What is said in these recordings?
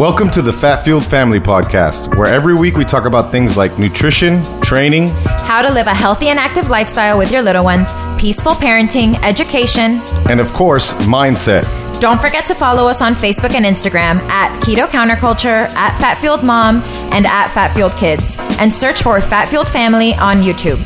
Welcome to the Fat Fueled Family Podcast, where every week we talk about things like nutrition, training, how to live a healthy and active lifestyle with your little ones, peaceful parenting, education, and of course, mindset. Don't forget to follow us on Facebook and Instagram at Keto Counterculture, at Fat Fueled Mom, and at Fat Fueled Kids, and search for Fat Fueled Family on YouTube.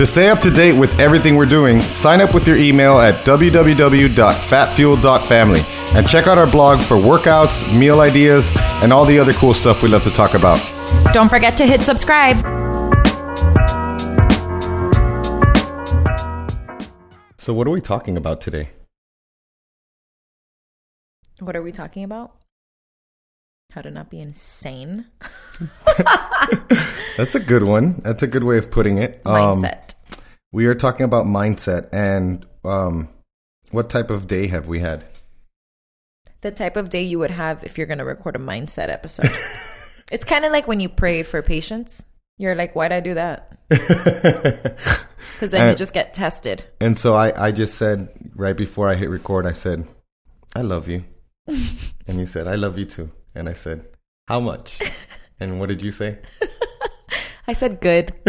To stay up to date with everything we're doing, sign up with your email at www.fatfuel.family and check out our blog for workouts, meal ideas, and all the other cool stuff we love to talk about. Don't forget to hit subscribe. So, what are we talking about today? What are we talking about? How to not be insane. That's a good one. That's a good way of putting it. Um, mindset. Um, we are talking about mindset and um, what type of day have we had? The type of day you would have if you're going to record a mindset episode. it's kind of like when you pray for patience. You're like, why'd I do that? Because then and, you just get tested. And so I, I just said right before I hit record, I said, I love you. and you said, I love you too. And I said, How much? And what did you say? I said good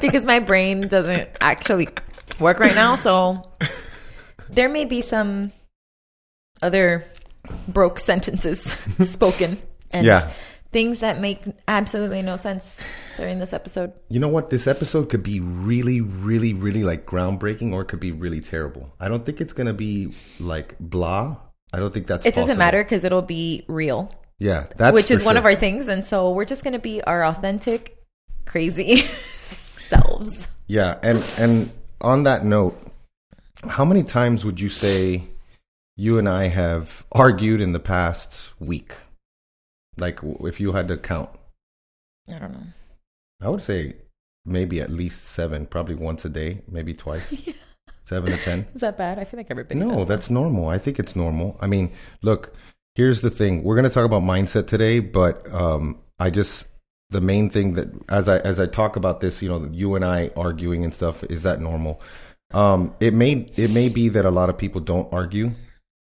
because my brain doesn't actually work right now. So there may be some other broke sentences spoken and yeah. things that make absolutely no sense during this episode. You know what? This episode could be really, really, really like groundbreaking or it could be really terrible. I don't think it's going to be like blah. I don't think that's. It doesn't matter because it'll be real. Yeah, that's which is sure. one of our things, and so we're just going to be our authentic, crazy selves. Yeah, and and on that note, how many times would you say you and I have argued in the past week? Like, if you had to count, I don't know. I would say maybe at least seven, probably once a day, maybe twice. yeah. Seven to ten. Is that bad? I feel like everybody. No, that's that. normal. I think it's normal. I mean, look, here's the thing. We're going to talk about mindset today, but um, I just the main thing that as I as I talk about this, you know, you and I arguing and stuff, is that normal? Um, it may it may be that a lot of people don't argue,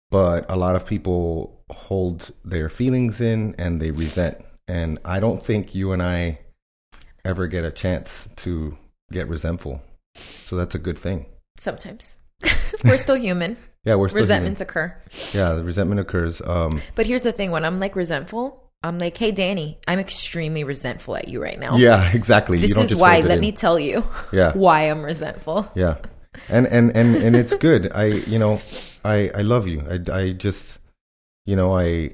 but a lot of people hold their feelings in and they resent. And I don't think you and I ever get a chance to get resentful. So that's a good thing. Sometimes. we're still human. yeah, we're still resentments human. occur. Yeah, the resentment occurs. Um, but here's the thing: when I'm like resentful, I'm like, "Hey, Danny, I'm extremely resentful at you right now." Yeah, exactly. This is why. Let in. me tell you. Yeah. why I'm resentful. Yeah, and and and and it's good. I you know I I love you. I I just you know I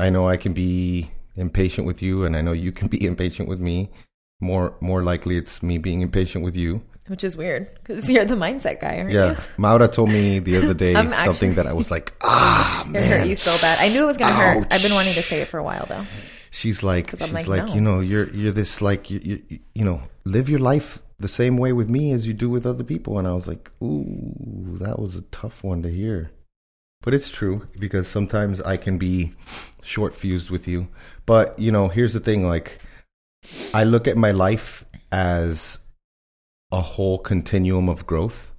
I know I can be impatient with you, and I know you can be impatient with me. More more likely, it's me being impatient with you which is weird because you're the mindset guy, aren't yeah. you? Maura told me the other day something actually, that I was like, ah, man. It hurt you so bad. I knew it was going to hurt. I've been wanting to say it for a while though. She's like, she's like, like no. you know, you're you're this like you, you you know, live your life the same way with me as you do with other people, and I was like, ooh, that was a tough one to hear. But it's true because sometimes I can be short fused with you. But you know, here's the thing: like, I look at my life as a whole continuum of growth.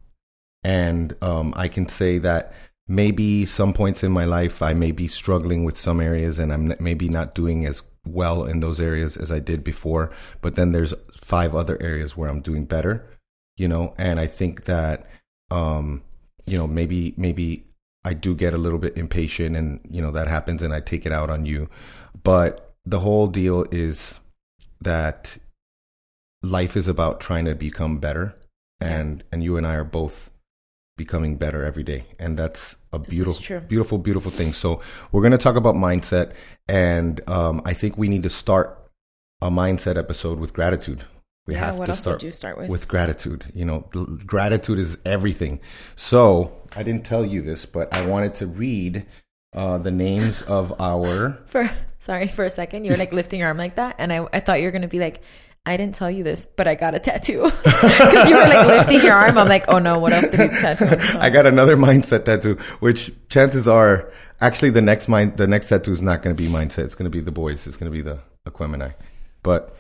And um, I can say that maybe some points in my life I may be struggling with some areas and I'm maybe not doing as well in those areas as I did before. But then there's five other areas where I'm doing better, you know, and I think that, um, you know, maybe, maybe I do get a little bit impatient and, you know, that happens and I take it out on you. But the whole deal is that life is about trying to become better and and you and I are both becoming better every day and that's a beautiful beautiful beautiful thing. So we're going to talk about mindset and um, i think we need to start a mindset episode with gratitude. We yeah, have to start, start with? with gratitude you know gratitude is everything. So i didn't tell you this but i wanted to read uh, the names of our for sorry for a second you were like lifting your arm like that and i, I thought you were going to be like I didn't tell you this, but I got a tattoo because you were like lifting your arm. I'm like, oh no, what else did you tattoo? I got another mindset tattoo, which chances are actually the next mind, the next tattoo is not going to be mindset. It's going to be the boys. It's going to be the Aquemini. But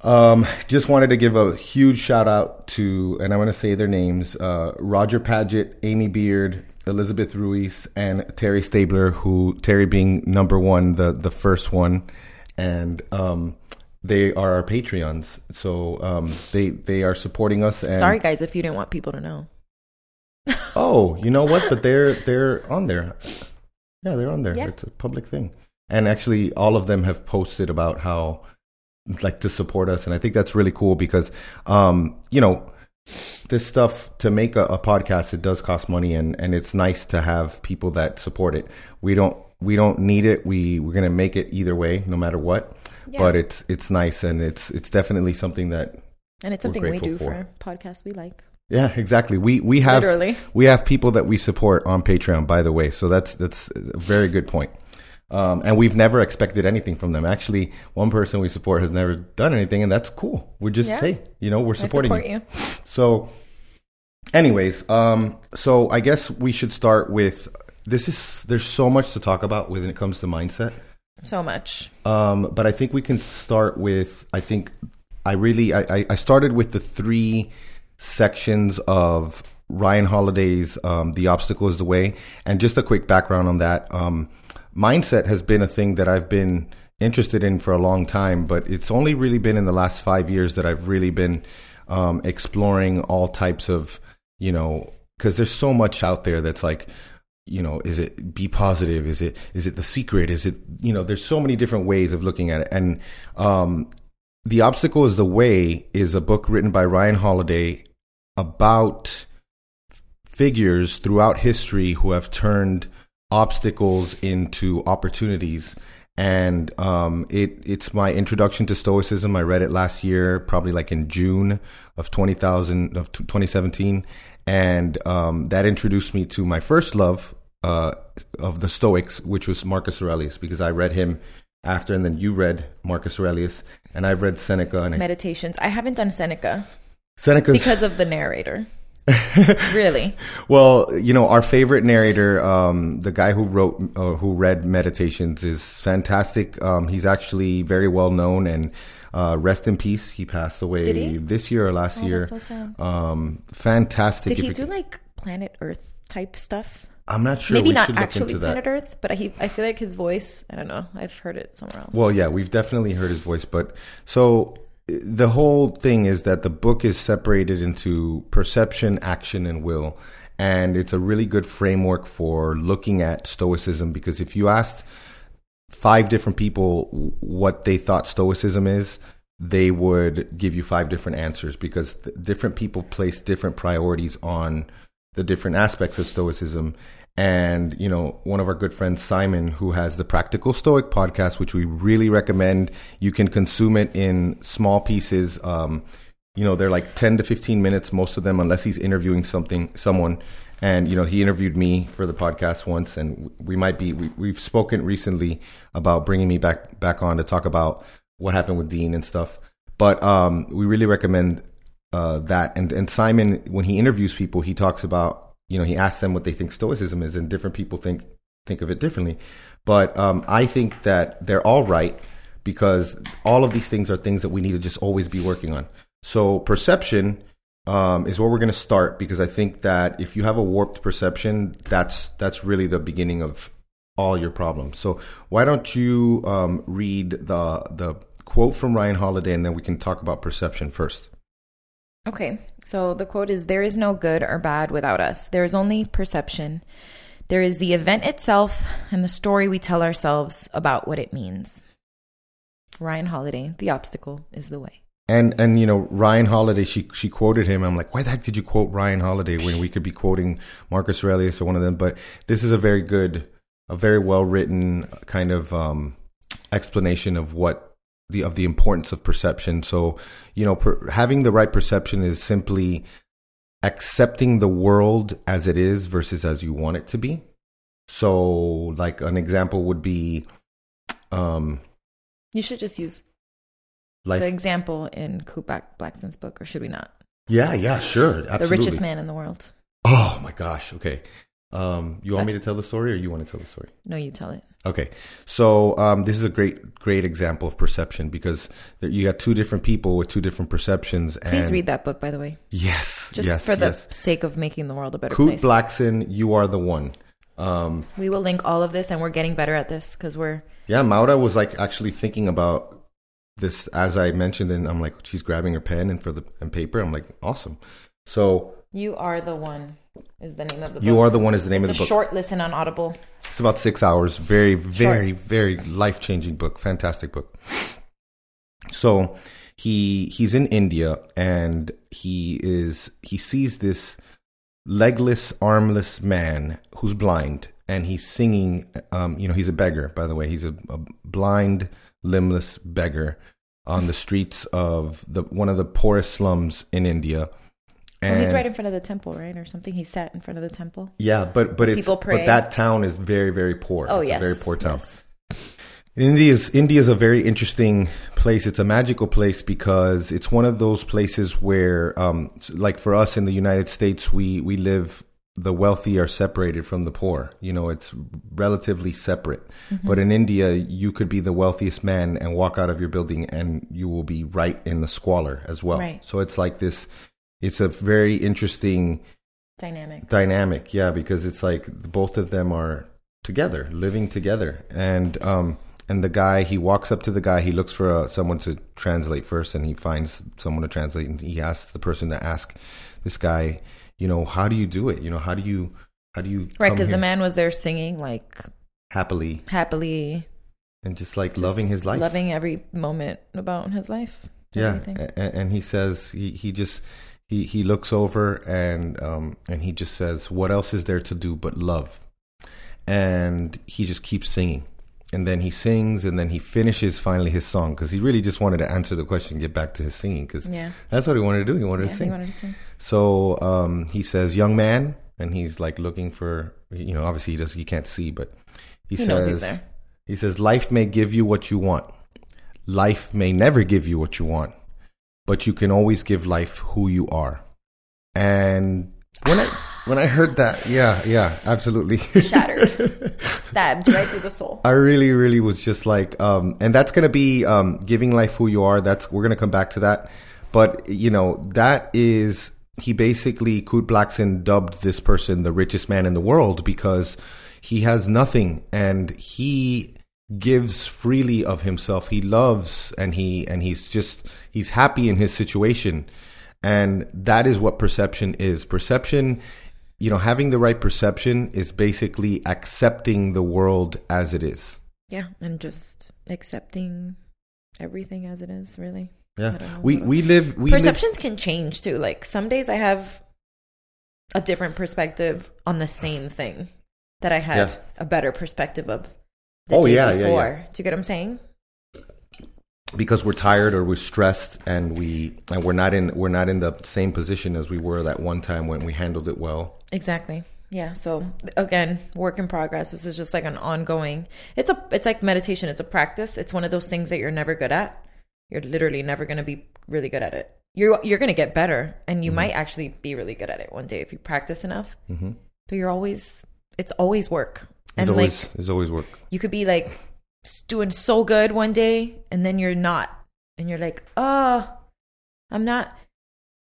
Um, just wanted to give a huge shout out to, and I'm going to say their names: uh, Roger Paget, Amy Beard, Elizabeth Ruiz, and Terry Stabler. Who Terry being number one, the the first one, and um, they are our Patreons. So um, they they are supporting us. And, Sorry, guys, if you didn't want people to know. oh, you know what? But they're they're on there. Yeah, they're on there. Yeah. It's a public thing. And actually, all of them have posted about how like to support us, and I think that's really cool because, um, you know, this stuff to make a, a, podcast it does cost money, and and it's nice to have people that support it. We don't we don't need it. We we're gonna make it either way, no matter what. Yeah. But it's it's nice, and it's it's definitely something that and it's something we do for, for podcasts we like. Yeah, exactly. We we have Literally. we have people that we support on Patreon, by the way. So that's that's a very good point. Um, and we've never expected anything from them. Actually, one person we support has never done anything, and that's cool. We're just yeah. hey, you know, we're supporting support you. you. So, anyways, um, so I guess we should start with this. Is there's so much to talk about when it comes to mindset. So much. Um, but I think we can start with. I think I really I, I started with the three sections of Ryan Holiday's um, "The Obstacle Is the Way," and just a quick background on that. Um, mindset has been a thing that I've been interested in for a long time, but it's only really been in the last five years that I've really been um, exploring all types of, you know, because there's so much out there that's like, you know, is it be positive? Is it is it the secret? Is it you know? There's so many different ways of looking at it, and um, the obstacle is the way is a book written by Ryan Holiday about figures throughout history who have turned obstacles into opportunities. And um, it it's my introduction to Stoicism. I read it last year, probably like in June of 20,000 of 2017, and um, that introduced me to my first love uh, of the Stoics, which was Marcus Aurelius, because I read him after, and then you read Marcus Aurelius, and I've read Seneca and Meditations. I, I haven't done Seneca. Seneca because of the narrator. really? Well, you know, our favorite narrator, um, the guy who wrote, uh, who read Meditations, is fantastic. Um, he's actually very well known, and uh, rest in peace. He passed away he? this year or last oh, year. so sad. Um, fantastic. Did he do like Planet Earth type stuff? I'm not sure. Maybe we not actually Planet Earth, but I, I feel like his voice. I don't know. I've heard it somewhere else. Well, yeah, we've definitely heard his voice, but so the whole thing is that the book is separated into perception, action, and will. And it's a really good framework for looking at Stoicism because if you asked five different people what they thought Stoicism is, they would give you five different answers because different people place different priorities on the different aspects of Stoicism. And, you know, one of our good friends, Simon, who has the Practical Stoic podcast, which we really recommend. You can consume it in small pieces. Um, you know, they're like 10 to 15 minutes, most of them, unless he's interviewing something, someone. And, you know, he interviewed me for the podcast once, and we might be, we, have spoken recently about bringing me back, back on to talk about what happened with Dean and stuff. But um, we really recommend uh, that. And, and Simon, when he interviews people, he talks about you know, he asks them what they think Stoicism is, and different people think think of it differently. But um, I think that they're all right because all of these things are things that we need to just always be working on. So perception um, is where we're going to start because I think that if you have a warped perception, that's that's really the beginning of all your problems. So why don't you um, read the the quote from Ryan Holiday and then we can talk about perception first. Okay. So the quote is There is no good or bad without us. There is only perception. There is the event itself and the story we tell ourselves about what it means. Ryan Holiday, The Obstacle is the Way. And and you know Ryan Holiday, she she quoted him. I'm like, why the heck did you quote Ryan Holiday when we could be quoting Marcus Aurelius or one of them? But this is a very good, a very well written kind of um, explanation of what the of the importance of perception. So, you know, per, having the right perception is simply accepting the world as it is versus as you want it to be. So, like an example would be, um, you should just use life. the example in Kute Blackson's book, or should we not? Yeah, yeah, sure, absolutely. The richest man in the world. Oh my gosh. Okay. Um, you want That's, me to tell the story, or you want to tell the story? No, you tell it. Okay, so um, this is a great, great example of perception because you got two different people with two different perceptions. Please read that book, by the way. Yes, just yes, for the yes. sake of making the world a better Kute place. Blackson, you are the one. Um, we will link all of this, and we're getting better at this because we're. Yeah, Maura was like actually thinking about this as I mentioned, and I'm like, she's grabbing her pen and for the and paper. I'm like, awesome. So you are the one is the name of the book. You Are the One is the name it's of the book. short listen on Audible. It's about six hours. Very, very, short. very life changing book. Fantastic book. So he he's in India and he is he sees this legless, armless man who's blind and he's singing um, you know, he's a beggar, by the way. He's a, a blind, limbless beggar on the streets of the one of the poorest slums in India and well, he's right in front of the temple, right, or something. He sat in front of the temple. Yeah, but but it's but that town is very very poor. Oh it's yes, a very poor town. Yes. India is India is a very interesting place. It's a magical place because it's one of those places where, um, like for us in the United States, we we live. The wealthy are separated from the poor. You know, it's relatively separate. Mm-hmm. But in India, you could be the wealthiest man and walk out of your building, and you will be right in the squalor as well. Right. So it's like this it's a very interesting dynamic. Dynamic, yeah, because it's like both of them are together, living together, and um, and the guy he walks up to the guy, he looks for a, someone to translate first, and he finds someone to translate, and he asks the person to ask this guy, you know, how do you do it? You know, how do you how do you right? Because the man was there singing like happily, happily, and just like just loving his life, loving every moment about his life. Yeah, and, and he says he he just he he looks over and um and he just says, "What else is there to do but love?" And he just keeps singing. And then he sings, and then he finishes finally his song because he really just wanted to answer the question, get back to his singing because yeah. that's what he wanted to do. He wanted, yeah, to, sing. He wanted to sing. So um, he says, "Young man," and he's like looking for, you know, obviously he does, he can't see, but he, he says, he says, "Life may give you what you want. Life may never give you what you want but you can always give life who you are. And when I when I heard that, yeah, yeah, absolutely. Shattered. Stabbed right through the soul. I really, really was just like, um, and that's gonna be um, giving life who you are. That's we're gonna come back to that. But you know, that is he basically Kute Blackson dubbed this person the richest man in the world because he has nothing and he gives freely of himself. He loves and he and he's just he's happy in his situation. And that is what perception is. Perception, you know, having the right perception is basically accepting the world as it is. Yeah, and just accepting everything as it is, really. Yeah. We we live we Perceptions live... can change too. Like some days I have a different perspective on the same thing that I had yeah. a better perspective of the oh, day yeah, before. Yeah, yeah. Do you get what I'm saying? Because we're tired or we're stressed and we and we're not in we're not in the same position as we were that one time when we handled it well. Exactly. Yeah. So again, work in progress. This is just like an ongoing. It's a. It's like meditation. It's a practice. It's one of those things that you're never good at. You're literally never going to be really good at it. You're you're going to get better, and you mm-hmm. might actually be really good at it one day if you practice enough. Mm-hmm. But you're always. It's always work and always, like it's always work. You could be like doing so good one day and then you're not. And you're like, oh, I'm not.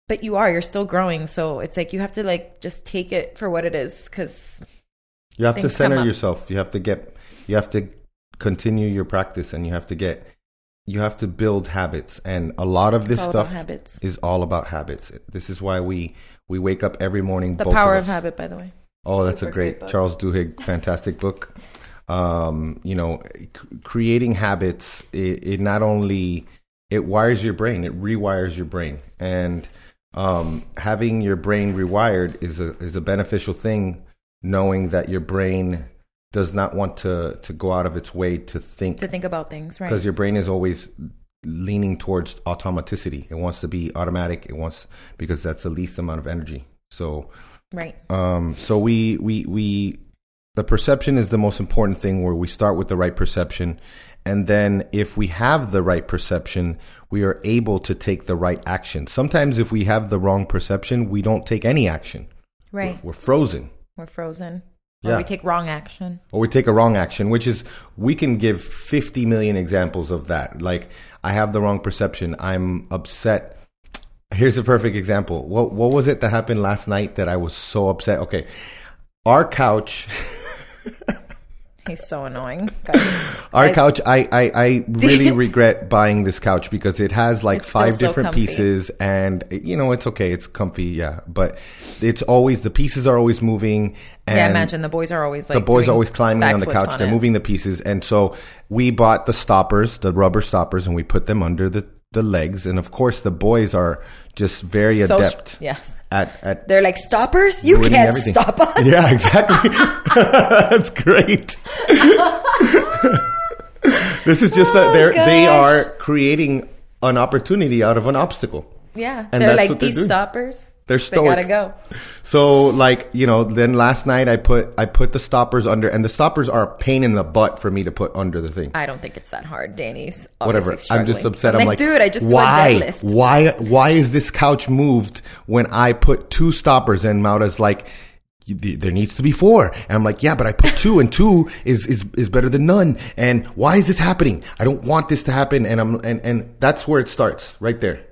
But you are, you're still growing. So it's like you have to like just take it for what it is because you have to center yourself. You have to get, you have to continue your practice and you have to get, you have to build habits. And a lot of this stuff is all about habits. This is why we, we wake up every morning. The power of, of habit, by the way. Oh, that's a great, great Charles Duhigg, fantastic book. Um, you know, c- creating habits. It, it, not only it wires your brain, it rewires your brain, and um, having your brain rewired is a is a beneficial thing. Knowing that your brain does not want to to go out of its way to think to think about things, right? Because your brain is always leaning towards automaticity. It wants to be automatic. It wants because that's the least amount of energy. So Right. Um, so we we we the perception is the most important thing where we start with the right perception and then if we have the right perception we are able to take the right action sometimes if we have the wrong perception we don't take any action right we're, we're frozen we're frozen Or yeah. we take wrong action. Or we take a wrong action, which is we can give 50 million examples of that. Like I have the wrong perception. I'm upset. Here's a perfect example. What what was it that happened last night that I was so upset? Okay. Our couch He's so annoying, guys. Our I, couch, I, I, I really regret buying this couch because it has like five different pieces, and you know it's okay, it's comfy, yeah. But it's always the pieces are always moving. And yeah, imagine the boys are always like the boys are always climbing on the couch. On They're it. moving the pieces, and so we bought the stoppers, the rubber stoppers, and we put them under the the legs, and of course the boys are just very so adept. yes. At, at they're like stoppers. You can't everything. stop us. Yeah, exactly. That's great. this is just oh that they're gosh. they are creating an opportunity out of an obstacle. Yeah, and they're like these stoppers. They're stoic. They gotta go. So like you know, then last night I put I put the stoppers under, and the stoppers are a pain in the butt for me to put under the thing. I don't think it's that hard, Danny's. Whatever. Struggling. I'm just upset. I'm, I'm like, dude, I just why why why is this couch moved when I put two stoppers and Maura's like there needs to be four. And I'm like, yeah, but I put two and two is, is, is better than none. And why is this happening? I don't want this to happen. And I'm, and, and that's where it starts right there.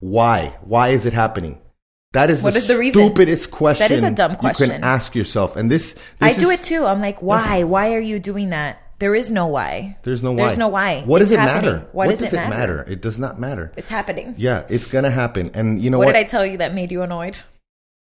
Why? Why is it happening? That is what the, is the reason? stupidest question. That is a dumb question. You can ask yourself. And this, this I do is, it too. I'm like, why? Why are you doing that? There is no why. There's no why. There's no why. What it's does it happening. matter? What, what does, does, it matter? matter? It does not matter. It's happening. Yeah, it's gonna happen. And you know what? What did I tell you that made you annoyed?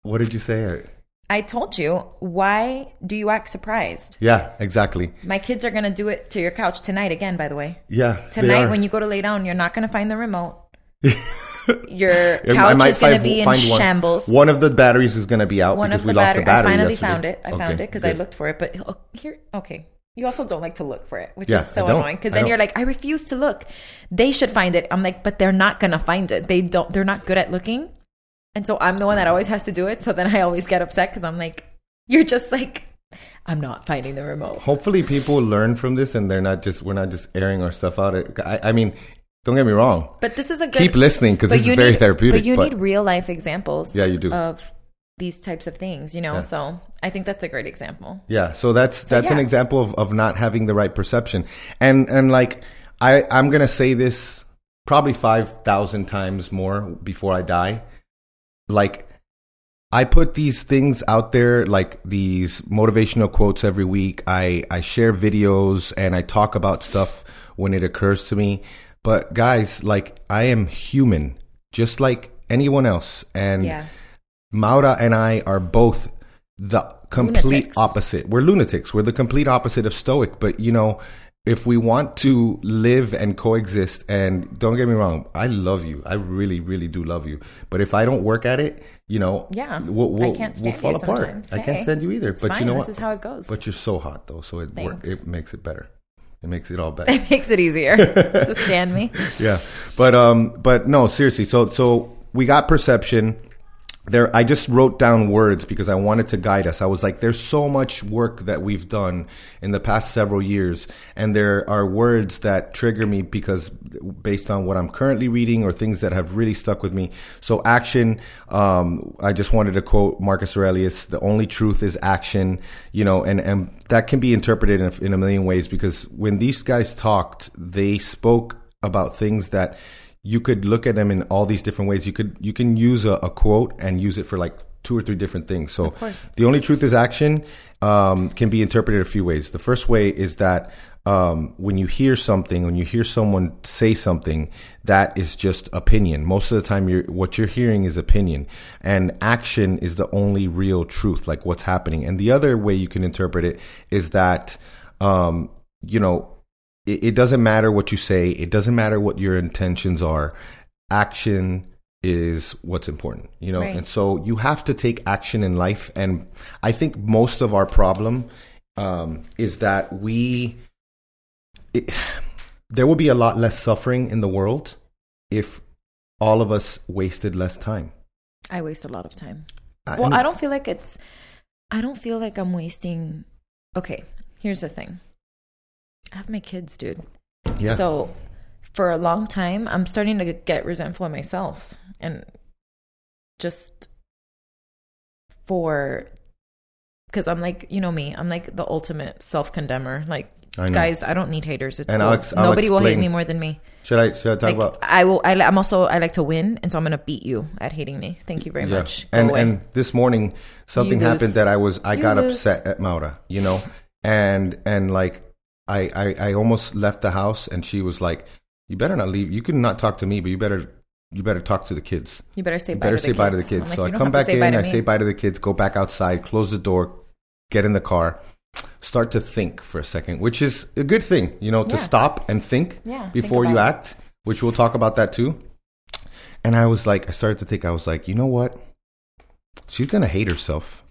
What did you say? I told you. Why do you act surprised? Yeah, exactly. My kids are gonna do it to your couch tonight again. By the way. Yeah. Tonight, when you go to lay down, you're not gonna find the remote. Your couch is going to be in one. shambles. One of the batteries is going to be out one because we lost the battery. I finally yesterday. found it. I okay, found it because I looked for it. But oh, here, okay. You also don't like to look for it, which yeah, is so annoying. Because then you're like, I refuse to look. They should find it. I'm like, but they're not gonna find it. They don't. They're not good at looking, and so I'm the one that always has to do it. So then I always get upset because I'm like, you're just like I'm not finding the remote. Hopefully, people learn from this, and they're not just we're not just airing our stuff out. I, I mean, don't get me wrong. But this is a good. Keep listening because this is very need, therapeutic. But you but, need real life examples. Yeah, you do. Of these types of things, you know. Yeah. So I think that's a great example. Yeah. So that's that's yeah. an example of, of not having the right perception. And and like I I'm gonna say this probably five thousand times more before I die. Like I put these things out there, like these motivational quotes every week. I, I share videos and I talk about stuff when it occurs to me. But guys, like I am human, just like anyone else. And yeah. Maura and I are both the complete lunatics. opposite. We're lunatics. We're the complete opposite of stoic. But you know, if we want to live and coexist, and don't get me wrong, I love you. I really, really do love you. But if I don't work at it, you know, yeah, we'll, we'll, we'll fall apart. Hey, I can't stand you either. But fine. you know this what? This is how it goes. But you're so hot though, so it work, it makes it better. It makes it all better. It makes it easier to stand me. Yeah, but um, but no, seriously. So so we got perception there i just wrote down words because i wanted to guide us. I was like there's so much work that we've done in the past several years and there are words that trigger me because based on what i'm currently reading or things that have really stuck with me. So action um, i just wanted to quote marcus aurelius the only truth is action you know and and that can be interpreted in, in a million ways because when these guys talked they spoke about things that you could look at them in all these different ways. You could you can use a, a quote and use it for like two or three different things. So the only truth is action um, can be interpreted a few ways. The first way is that um, when you hear something, when you hear someone say something, that is just opinion. Most of the time, you're, what you're hearing is opinion, and action is the only real truth, like what's happening. And the other way you can interpret it is that, um, you know, it, it doesn't matter what you say, it doesn't matter what your intentions are. Action is what's important, you know? Right. And so you have to take action in life. And I think most of our problem um, is that we, it, there will be a lot less suffering in the world if all of us wasted less time. I waste a lot of time. I, well, I don't feel like it's, I don't feel like I'm wasting. Okay, here's the thing I have my kids, dude. Yeah. So for a long time, I'm starting to get resentful of myself and just for because I'm like, you know me, I'm like the ultimate self condemner. Like, I guys, I don't need haters. It's and cool. I'll ex- I'll nobody explain. will hate me more than me. Should I should I talk like, about? I will. I, am also I like to win, and so I'm gonna beat you at hating me. Thank you very yeah. much. Go and away. and this morning something happened that I was I you got lose. upset at Maura. You know, and and like I, I I almost left the house, and she was like, "You better not leave. You can not talk to me, but you better." You better talk to the kids. You better say you bye. Better to say bye to the kids. Like, so I come back in, I say bye to the kids, go back outside, close the door, get in the car, start to think for a second, which is a good thing, you know, to yeah. stop and think yeah, before think you act, which we'll talk about that too. And I was like, I started to think, I was like, you know what? She's going to hate herself.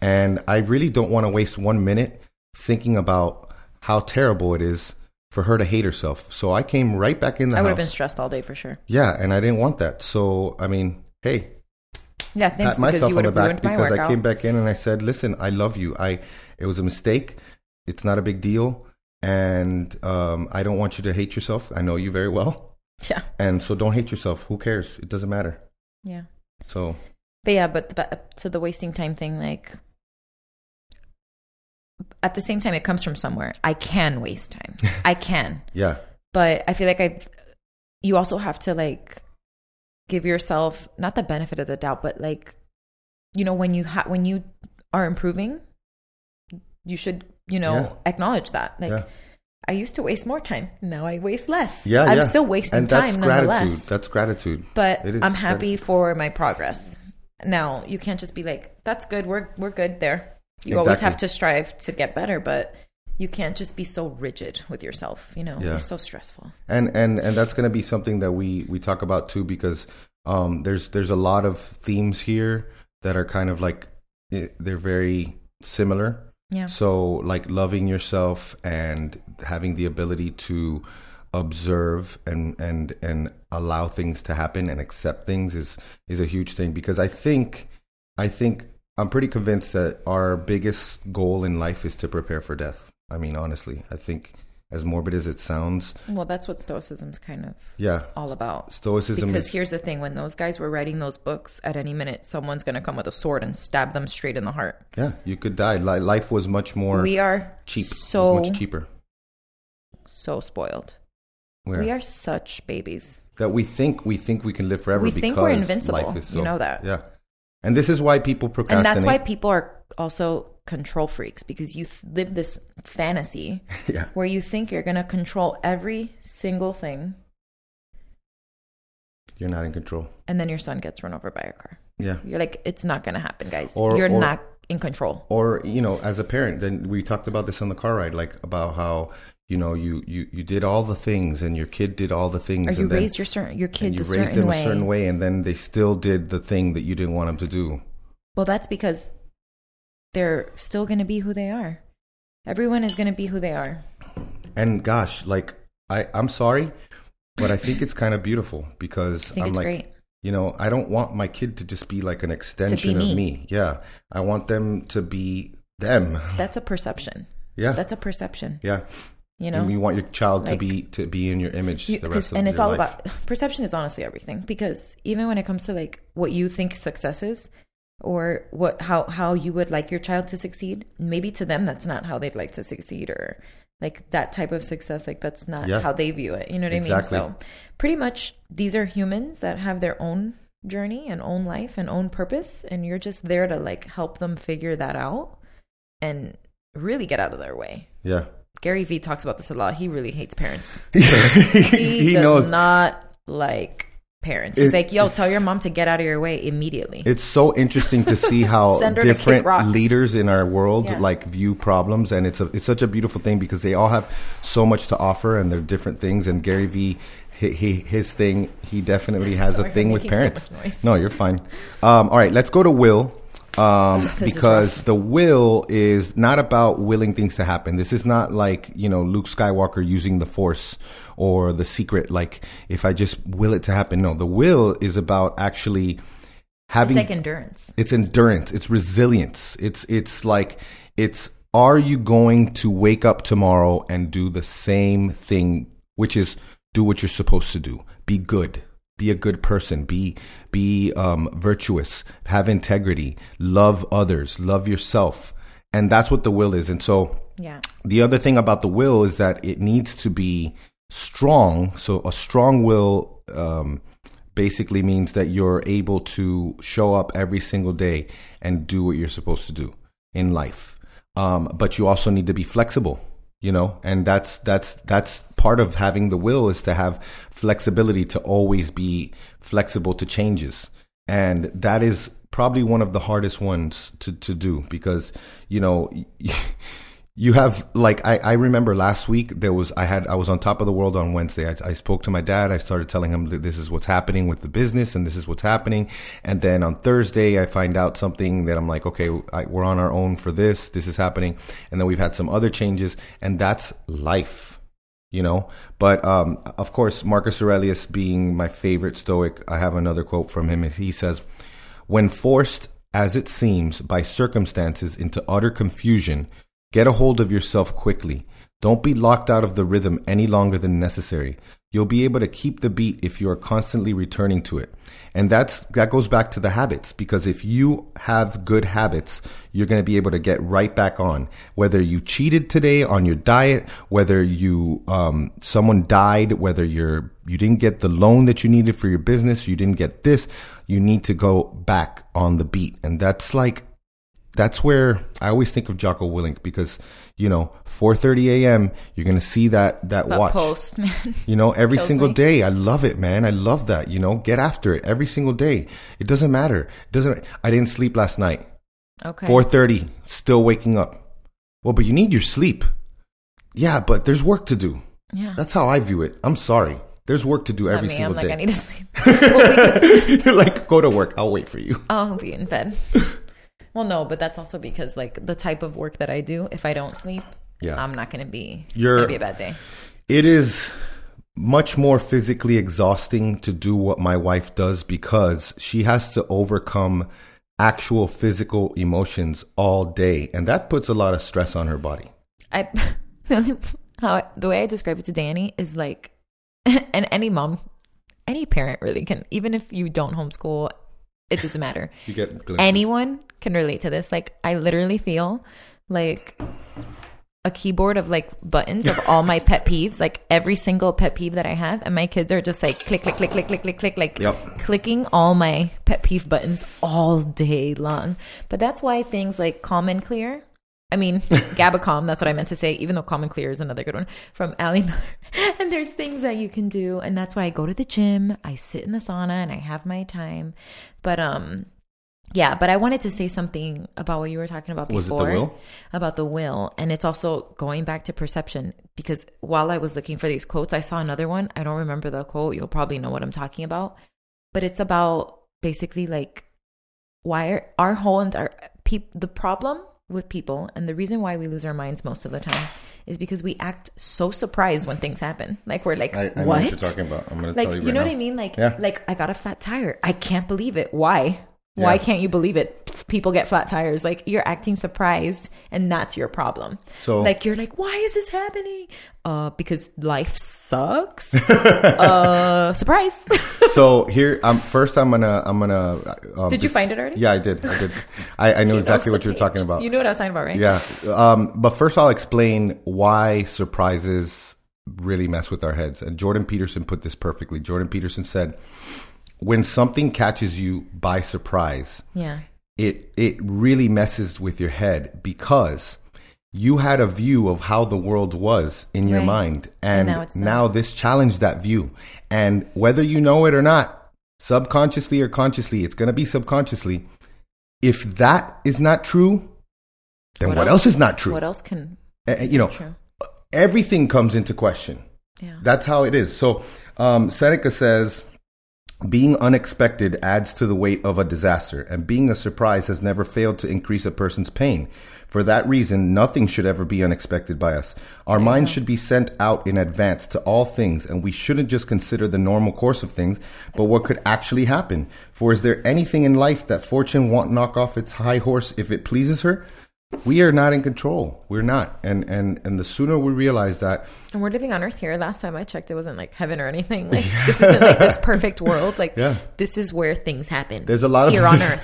And I really don't want to waste one minute thinking about how terrible it is for her to hate herself. So I came right back in the house. I house. would have been stressed all day for sure. Yeah, and I didn't want that. So, I mean, hey, yeah, thanks. Pat myself on the back because I came back in and I said, "Listen, I love you. I it was a mistake. It's not a big deal, and um, I don't want you to hate yourself. I know you very well. Yeah. And so don't hate yourself. Who cares? It doesn't matter. Yeah. So. But yeah, but the, so the wasting time thing, like, at the same time, it comes from somewhere. I can waste time. I can. yeah. But I feel like I, you also have to like give yourself not the benefit of the doubt, but like, you know, when you have when you are improving, you should, you know, yeah. acknowledge that. Like, yeah. I used to waste more time. Now I waste less. Yeah, I'm yeah. still wasting and that's time. Gratitude. That's gratitude. But I'm happy for my progress. Now you can't just be like, "That's good. We're we're good there." You exactly. always have to strive to get better, but you can't just be so rigid with yourself you know yeah. it's so stressful and and and that's going to be something that we we talk about too because um there's there's a lot of themes here that are kind of like eh, they're very similar yeah so like loving yourself and having the ability to observe and and and allow things to happen and accept things is is a huge thing because i think i think i'm pretty convinced that our biggest goal in life is to prepare for death I mean, honestly, I think as morbid as it sounds. Well, that's what Stoicism's kind of yeah all about. Stoicism because is, here's the thing: when those guys were writing those books, at any minute someone's going to come with a sword and stab them straight in the heart. Yeah, you could die. Life was much more. We are cheap, so much cheaper, so spoiled. Where? We are such babies that we think we think we can live forever. We think we're invincible. So, you know that. Yeah, and this is why people procrastinate. And that's why people are also control freaks because you th- live this fantasy yeah. where you think you're going to control every single thing. You're not in control. And then your son gets run over by a car. Yeah. You're like, it's not going to happen, guys. Or, you're or, not in control. Or, you know, as a parent, then we talked about this on the car ride, like about how, you know, you, you, you did all the things and your kid did all the things. Or you raised then, your, certain, your kids you a raised them way. a certain way and then they still did the thing that you didn't want them to do. Well, that's because they're still going to be who they are. Everyone is going to be who they are. And gosh, like I, I'm sorry, but I think it's kind of beautiful because I'm like, great. you know, I don't want my kid to just be like an extension me. of me. Yeah, I want them to be them. That's a perception. Yeah, that's a perception. Yeah, you know, and you want your child like, to be to be in your image you, the rest of and it's all life. about perception is honestly everything because even when it comes to like what you think success is or what how how you would like your child to succeed maybe to them that's not how they'd like to succeed or like that type of success like that's not yeah. how they view it you know what exactly. i mean so pretty much these are humans that have their own journey and own life and own purpose and you're just there to like help them figure that out and really get out of their way yeah gary vee talks about this a lot he really hates parents he, he does knows. not like parents. He's it, like, yo, tell your mom to get out of your way immediately. It's so interesting to see how different leaders in our world yeah. like view problems, and it's a it's such a beautiful thing because they all have so much to offer, and they're different things. And Gary Vee. He, he, his thing he definitely has Sorry, a thing with parents so no you're fine um, all right let's go to will um, because the will is not about willing things to happen. This is not like you know Luke Skywalker using the Force or the secret. Like if I just will it to happen. No, the will is about actually having. It's like endurance. It's endurance. It's resilience. It's it's like it's. Are you going to wake up tomorrow and do the same thing, which is do what you're supposed to do? Be good be a good person be be um, virtuous have integrity love others love yourself and that's what the will is. And so, yeah. The other thing about the will is that it needs to be strong. So a strong will um, basically means that you're able to show up every single day and do what you're supposed to do in life. Um, but you also need to be flexible, you know, and that's that's that's part of having the will is to have flexibility to always be flexible to changes, and that is probably one of the hardest ones to to do because you know. you have like I, I remember last week there was i had i was on top of the world on wednesday. I, I, spoke to my dad. I started telling him that this is what's happening with the business and this is what's happening. And then on thursday i find out something that i'm like okay I, we're on our own for this. This is happening. And then we've had some other changes and that's life you know? But um, of course marcus aurelius being my favorite stoic i have another quote from him. He says when forced as it seems by circumstances into utter confusion Get a hold of yourself quickly. Don't be locked out of the rhythm any longer than necessary. You'll be able to keep the beat if you are constantly returning to it. And that's that goes back to the habits because if you have good habits, you're going to be able to get right back on. Whether you cheated today on your diet, whether you um, someone died, whether you're you didn't get the loan that you needed for your business, you didn't get this, you need to go back on the beat. And that's like that's where I always think of Jocko Willink because you know 4:30 a.m. you're gonna see that that, that watch post man you know every single me. day I love it man I love that you know get after it every single day it doesn't matter it doesn't I didn't sleep last night okay 4:30 still waking up well but you need your sleep yeah but there's work to do yeah that's how I view it I'm sorry there's work to do every me, single I'm day. Like, I need to sleep. well, You're like, go to work. I'll wait for you. I'll be in bed. Well, no, but that's also because like the type of work that I do, if I don't sleep, yeah. I'm not going to be. You're, it's going to be a bad day. It is much more physically exhausting to do what my wife does because she has to overcome actual physical emotions all day, and that puts a lot of stress on her body. I how the way I describe it to Danny is like, and any mom, any parent really can, even if you don't homeschool it doesn't matter. You get glimpses. anyone can relate to this. Like I literally feel like a keyboard of like buttons of all my pet peeves, like every single pet peeve that I have, and my kids are just like click, click, click, click, click, click, click, like yep. clicking all my pet peeve buttons all day long. But that's why things like calm and clear I mean, GABA Calm, that's what I meant to say, even though Common Clear is another good one from Ali Miller. and there's things that you can do. And that's why I go to the gym, I sit in the sauna, and I have my time. But, um, yeah, but I wanted to say something about what you were talking about before. The about the will. And it's also going back to perception because while I was looking for these quotes, I saw another one. I don't remember the quote. You'll probably know what I'm talking about. But it's about basically like why are our whole entire pe- the problem with people and the reason why we lose our minds most of the time is because we act so surprised when things happen like we're like I, I what? what? you're talking about i'm gonna like, tell you you know now. what i mean like yeah. like i got a flat tire i can't believe it why yeah. Why can't you believe it? People get flat tires. Like you're acting surprised, and that's your problem. So, like you're like, why is this happening? Uh, because life sucks. uh, surprise. so here, um, first I'm gonna, I'm gonna. Um, did you find it already? Yeah, I did. I did. I, I knew exactly what you were talking about. You knew what I was talking about, right? Yeah. Um, but first I'll explain why surprises really mess with our heads. And Jordan Peterson put this perfectly. Jordan Peterson said when something catches you by surprise, yeah, it it really messes with your head because you had a view of how the world was in your right. mind, and, and now, now this challenged that view. And whether you know it or not, subconsciously or consciously, it's going to be subconsciously. If that is not true, then what, what else? else? is not true? What else can uh, you know? True? Everything comes into question. Yeah. That's how it is. So um, Seneca says being unexpected adds to the weight of a disaster, and being a surprise has never failed to increase a person's pain. For that reason, nothing should ever be unexpected by us. Our minds should be sent out in advance to all things, and we shouldn't just consider the normal course of things, but what could actually happen. For is there anything in life that fortune won't knock off its high horse if it pleases her? We are not in control. We're not, and and and the sooner we realize that, and we're living on Earth here. Last time I checked, it wasn't like heaven or anything. Like yeah. this isn't like this perfect world. Like yeah. this is where things happen. There's a lot here of here on Earth.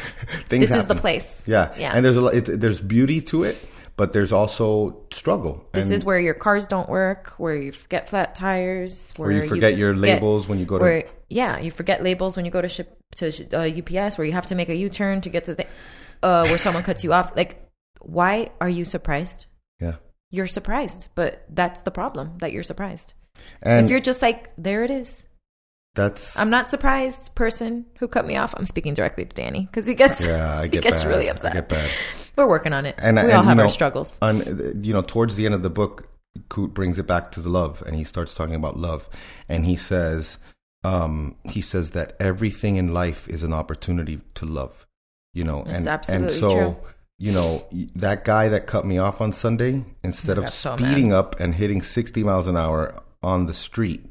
things. This happen. is the place. Yeah, yeah. And there's a it, there's beauty to it, but there's also struggle. This and, is where your cars don't work, where you get flat tires, where you forget you your labels get, when you go to. Where, yeah, you forget labels when you go to ship to uh, UPS, where you have to make a U turn to get to the uh, where someone cuts you off. Like, why are you surprised? Yeah, you're surprised, but that's the problem that you're surprised. And if you're just like, there it is. That's. I'm not surprised. Person who cut me off. I'm speaking directly to Danny because he gets. Yeah, I get. he gets bad. really upset. I get. We're working on it. And we and, all have know, our struggles. And you know, towards the end of the book, Kute brings it back to the love, and he starts talking about love, and he says, um, he says that everything in life is an opportunity to love. You know, That's and and so. True you know that guy that cut me off on Sunday instead of speeding up and hitting 60 miles an hour on the street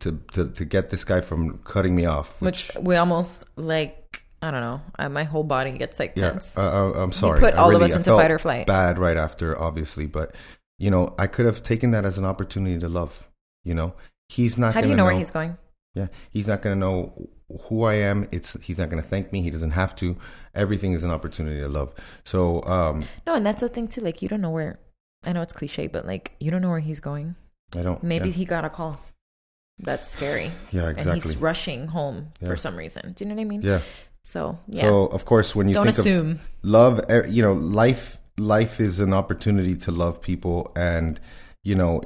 to, to, to get this guy from cutting me off. Which, which we almost like. I don't know. I, my whole body gets like tense. Yeah, uh, I'm sorry. You put all really, of us into fight or flight. Bad right after, obviously, but you know, I could have taken that as an opportunity to love. You know, he's not. How do you know, know where he's going? Yeah, he's not going to know who I am. It's he's not going to thank me. He doesn't have to. Everything is an opportunity to love. So um no, and that's the thing too. Like you don't know where. I know it's cliche, but like you don't know where he's going. I don't. Maybe yeah. he got a call. That's scary. Yeah, exactly. And he's rushing home yeah. for some reason. Do you know what I mean? Yeah. So yeah. So of course, when you don't think assume. of love, you know, life life is an opportunity to love people, and you know.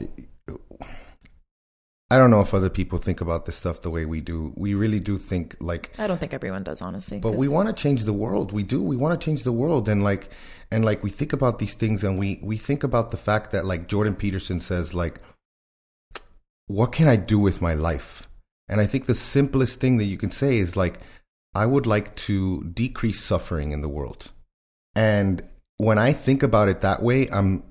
I don't know if other people think about this stuff the way we do. We really do think like I don't think everyone does honestly. But we want to change the world. We do. We want to change the world and like and like we think about these things and we we think about the fact that like Jordan Peterson says like what can I do with my life? And I think the simplest thing that you can say is like, I would like to decrease suffering in the world. And when I think about it that way, I'm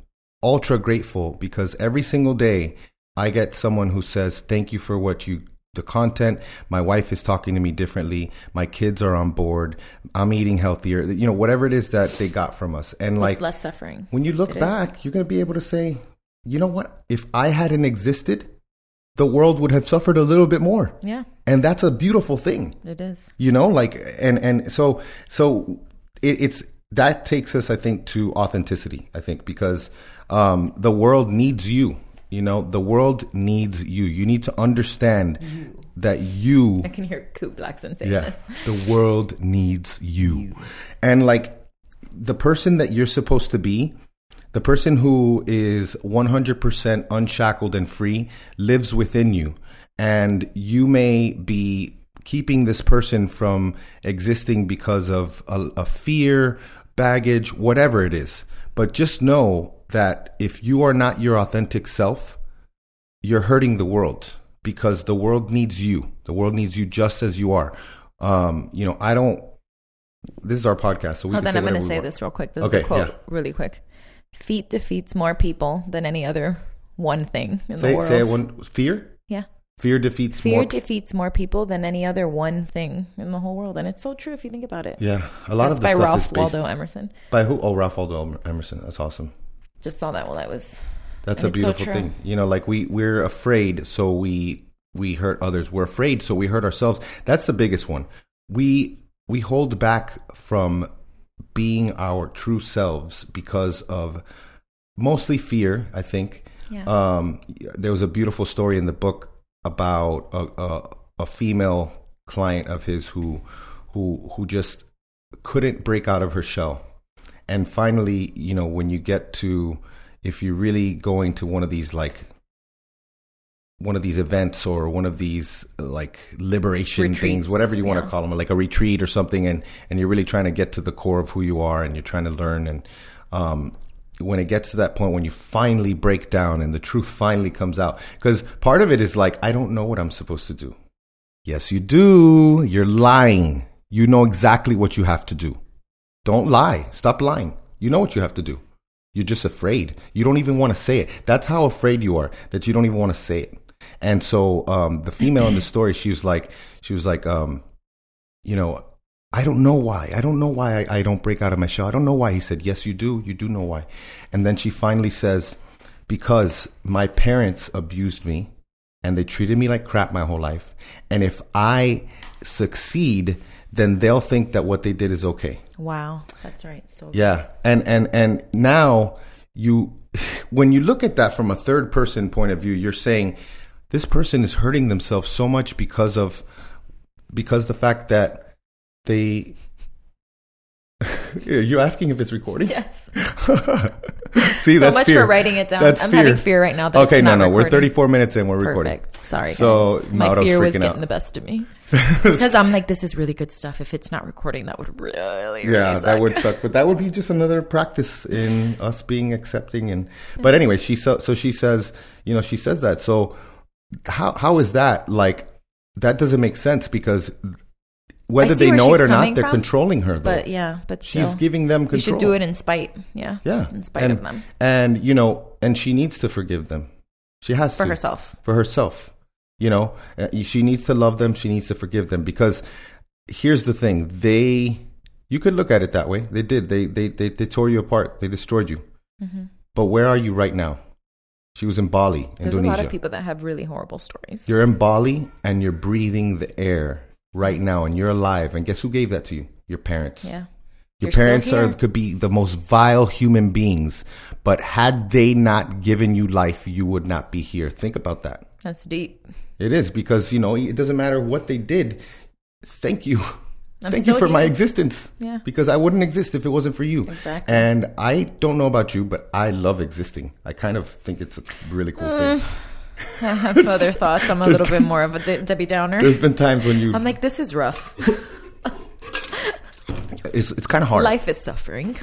ultra grateful because every single day I get someone who says, Thank you for what you the content. My wife is talking to me differently. My kids are on board. I'm eating healthier. You know, whatever it is that they got from us. And like it's less suffering. When you look it back, is. you're going to be able to say, you know what? If I hadn't existed, the world would have suffered a little bit more. Yeah. And that's a beautiful thing. It is. You know, like and and so so it, it's that takes us I think to authenticity, I think because um the world needs you. You know, the world needs you. You need to understand you. that you I can hear Kute Blackson saying yeah, this. The world needs you. you. And like the person that you're supposed to be the person who is 100% unshackled and free lives within you. And you may be keeping this person from existing because of a, a fear, baggage, whatever it is. But just know that if you are not your authentic self, you're hurting the world because the world needs you. The world needs you just as you are. Um, you know, I don't. This is our podcast, so we. Hold on, I'm going to say this real quick. This okay, is a quote, yeah. really quick. Feet defeats more people than any other one thing in say, the world. Say one fear. Yeah. Fear defeats fear more. defeats more people than any other one thing in the whole world, and it's so true if you think about it. Yeah, a lot That's of the by stuff Ralph is based, Waldo Emerson. By who? Oh, Ralph Waldo Emerson. That's awesome. Just saw that while I was. That's a beautiful so thing. You know, like we we're afraid, so we we hurt others. We're afraid, so we hurt ourselves. That's the biggest one. We we hold back from being our true selves because of mostly fear, I think. Yeah. Um, there was a beautiful story in the book about a, a, a female client of his who who who just couldn't break out of her shell. And finally, you know, when you get to if you're really going to one of these like one of these events or one of these like liberation Retreats, things, whatever you yeah. want to call them, like a retreat or something, and and you're really trying to get to the core of who you are, and you're trying to learn, and um, when it gets to that point when you finally break down and the truth finally comes out because part of it is like i don't know what i'm supposed to do. Yes you do. You're lying. You know exactly what you have to do don't lie stop lying you know what you have to do you're just afraid you don't even want to say it that's how afraid you are that you don't even want to say it and so um, the female in the story she was like she was like um, you know I don't know why. I don't know why I, I, don't break out of my shell. I don't know why. He said, Yes, you do. You do know why. And then she finally says, Because my parents abused me and they treated me like crap my whole life. And if I succeed, then they'll think that what they did is okay. Wow. That's right. So Yeah. And and and now you when you look at that from a third person point of view, you're saying this person is hurting themselves so much because of because the fact that they You're asking if it's recording? Yes. See, so that's so much fear. for writing it down. That's I'm fear. having fear right now. That okay, it's no, no, we're 34 minutes in. We're recording. Perfect. Sorry, So, guys. my fear was getting out. the best of me because I'm like, this is really good stuff. If it's not recording, that would really, really yeah, suck. that would suck. But that would be just another practice in us being accepting. And but anyway, she so so she says, you know, she says that. So how how is that like? That doesn't make sense because whether they know it or not, they're from, controlling her. Though. But yeah, but she's giving them you control. should do it in spite. Yeah, Yeah, in spite and, of them And you know, and she needs to forgive them. She has for to herself. for herself. You know, Uh, she needs to love them. She needs to forgive them because here's the thing: they, you could look at it that way. They did. They they they, they tore you apart. They destroyed you. Mhm. But where are you right now? She was in Bali, There's a lot of people that have really horrible stories. You're in Bali and you're breathing the air right now, and you're alive. And guess who gave that to you? Your parents. yeah, Your You're parents are could be the most vile human beings, but had they not given you life, you would not be here. Think about that. that's deep. It is because you know it doesn't matter what they did. Thank you, I'm thank you for my existence. Yeah. because I wouldn't exist if it wasn't for you. Exactly. And I don't know about you, but I love existing. I kind of think it's a really cool Uh, thing. I have other thoughts. I'm a little bit more of a De- Debbie Downer. There's been times when you I'm like, this is rough. it's it's kind of hard. Life is suffering.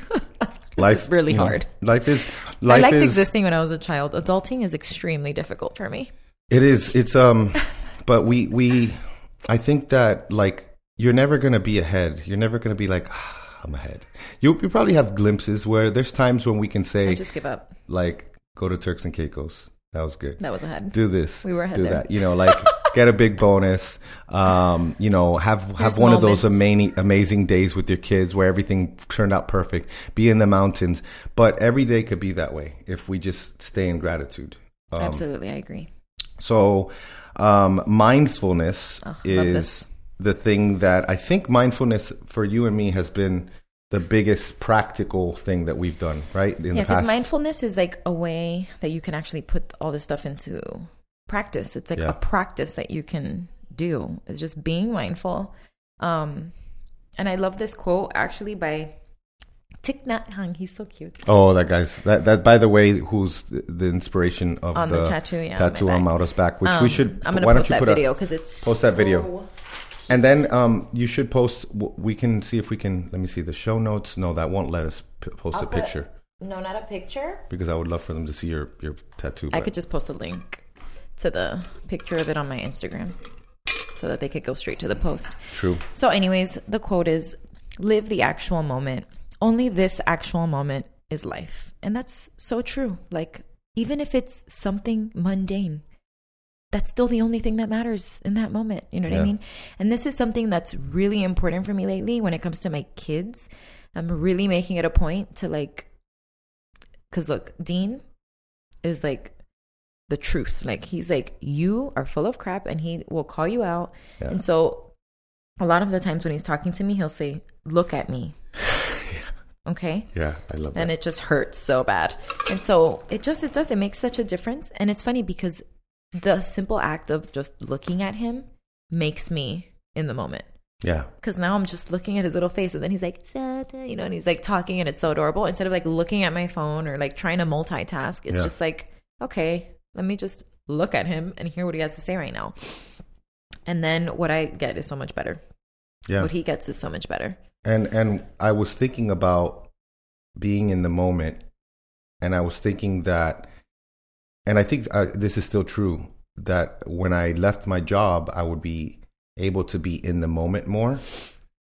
Life is really you know, hard. Life is I liked is existing when I was a child. Adulting is extremely difficult for me. It is. It's um, but we we, I think that like you're never gonna be ahead. You're never gonna be like "Ah, I'm ahead. You you probably have glimpses where there's times when we can I say just give up. like go to Turks and Caicos. That was good. That was ahead. Do this. We were ahead Do there. that. You know, like get a big bonus. Um, you know, have have There's one of those amazing amazing days with your kids where everything turned out perfect. Be in the mountains, but every day could be that way if we just stay in gratitude. Um, Absolutely, I agree. So, um, mindfulness Oh, is the thing that I think mindfulness for you and me has been the biggest practical thing that we've done, right? In Yeah, because mindfulness is like a way that you can actually put all this stuff into practice. It's like Yeah. a practice that you can do. It's just being mindful. Um, and I love this quote actually by Thich Nhat Hanh. He's so cute. oh, that guy's that that. By the way, who's the, the inspiration of On the tattoo, yeah, on my tattoo on back. Maura's back, which Um, we should. I'm gonna why post don't you that put video because it's post that video. and then um, you should post. We can see if we can. Let me see the show notes. No, that won't let us post I'll a put- picture No, not a picture. because I would love for them to see your your tattoo. I but- could just post a link to the picture of it on my Instagram so that they could go straight to the post. True. So, anyways, the quote is live the actual moment. Only this actual moment is life. And that's so true. Like, even if it's something mundane, that's still the only thing that matters in that moment. You know what I mean? And this is something that's really important for me lately when it comes to my kids. I'm really making it a point to like, because look, Dean is like the truth. Like, he's like, you are full of crap and he will call you out. Yeah. And so, a lot of the times when he's talking to me, he'll say, Look at me. Okay Yeah, I love and it just hurts so bad. And so it just it does it makes such a difference. And it's funny because the simple act of just looking at him makes me in the moment. yeah. Because now I'm just looking at his little face, and then he's like, you know, and he's like talking, and it's so adorable. Instead of like looking at my phone or like trying to multitask, it's Yeah. just like, okay, let me just look at him and hear what he has to say right now. And then what I get is so much better. Yeah. What he gets is so much better. And and I was thinking about being in the moment, and I was thinking that, and I think uh, this is still true that when I left my job, I would be able to be in the moment more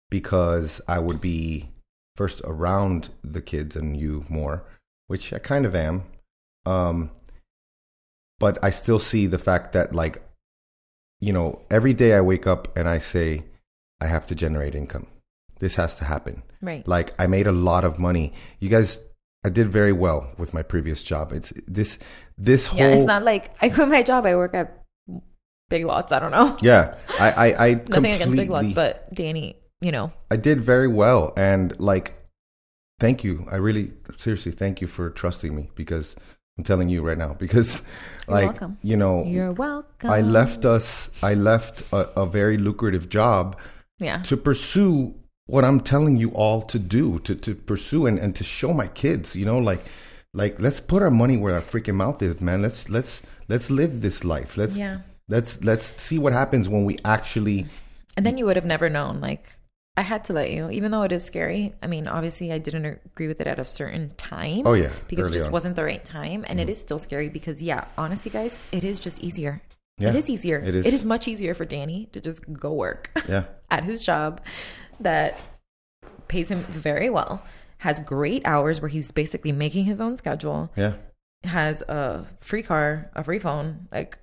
because I would be first around the kids and you more, which I kind of am. Um, but I still see the fact that like, you know, every day I wake up and I say, I have to generate income. This has to happen. Right. Like I made a lot of money. You guys, I did very well with my previous job. It's this this whole Yeah, it's not like I quit my job. I work at Big Lots. I don't know. yeah. I I, I Nothing against Big Lots, but Danny, you know, I did very well, and like thank you. I really seriously thank you for trusting me because I'm telling you right now because You're like welcome. you know You're welcome. I left us I left a, a very lucrative job Yeah. to pursue what I'm telling you all to do, to, to pursue and, and to show my kids, you know, like like let's put our money where our freaking mouth is, man. Let's let's let's live this life. Let's Yeah. let's let's see what happens when we actually And then you would have never known. Like, I had to let you, even though it is scary. I mean, obviously, I didn't agree with it at a certain time. Oh, yeah, because it just on. wasn't the right time, and it mm-hmm. is still scary because, yeah, honestly, guys, it is just easier. Yeah, it is easier. it is. It is much easier for Danny to just go work Yeah. at his job that pays him very well, has great hours where he's basically making his own schedule, Yeah. has a free car, a free phone, like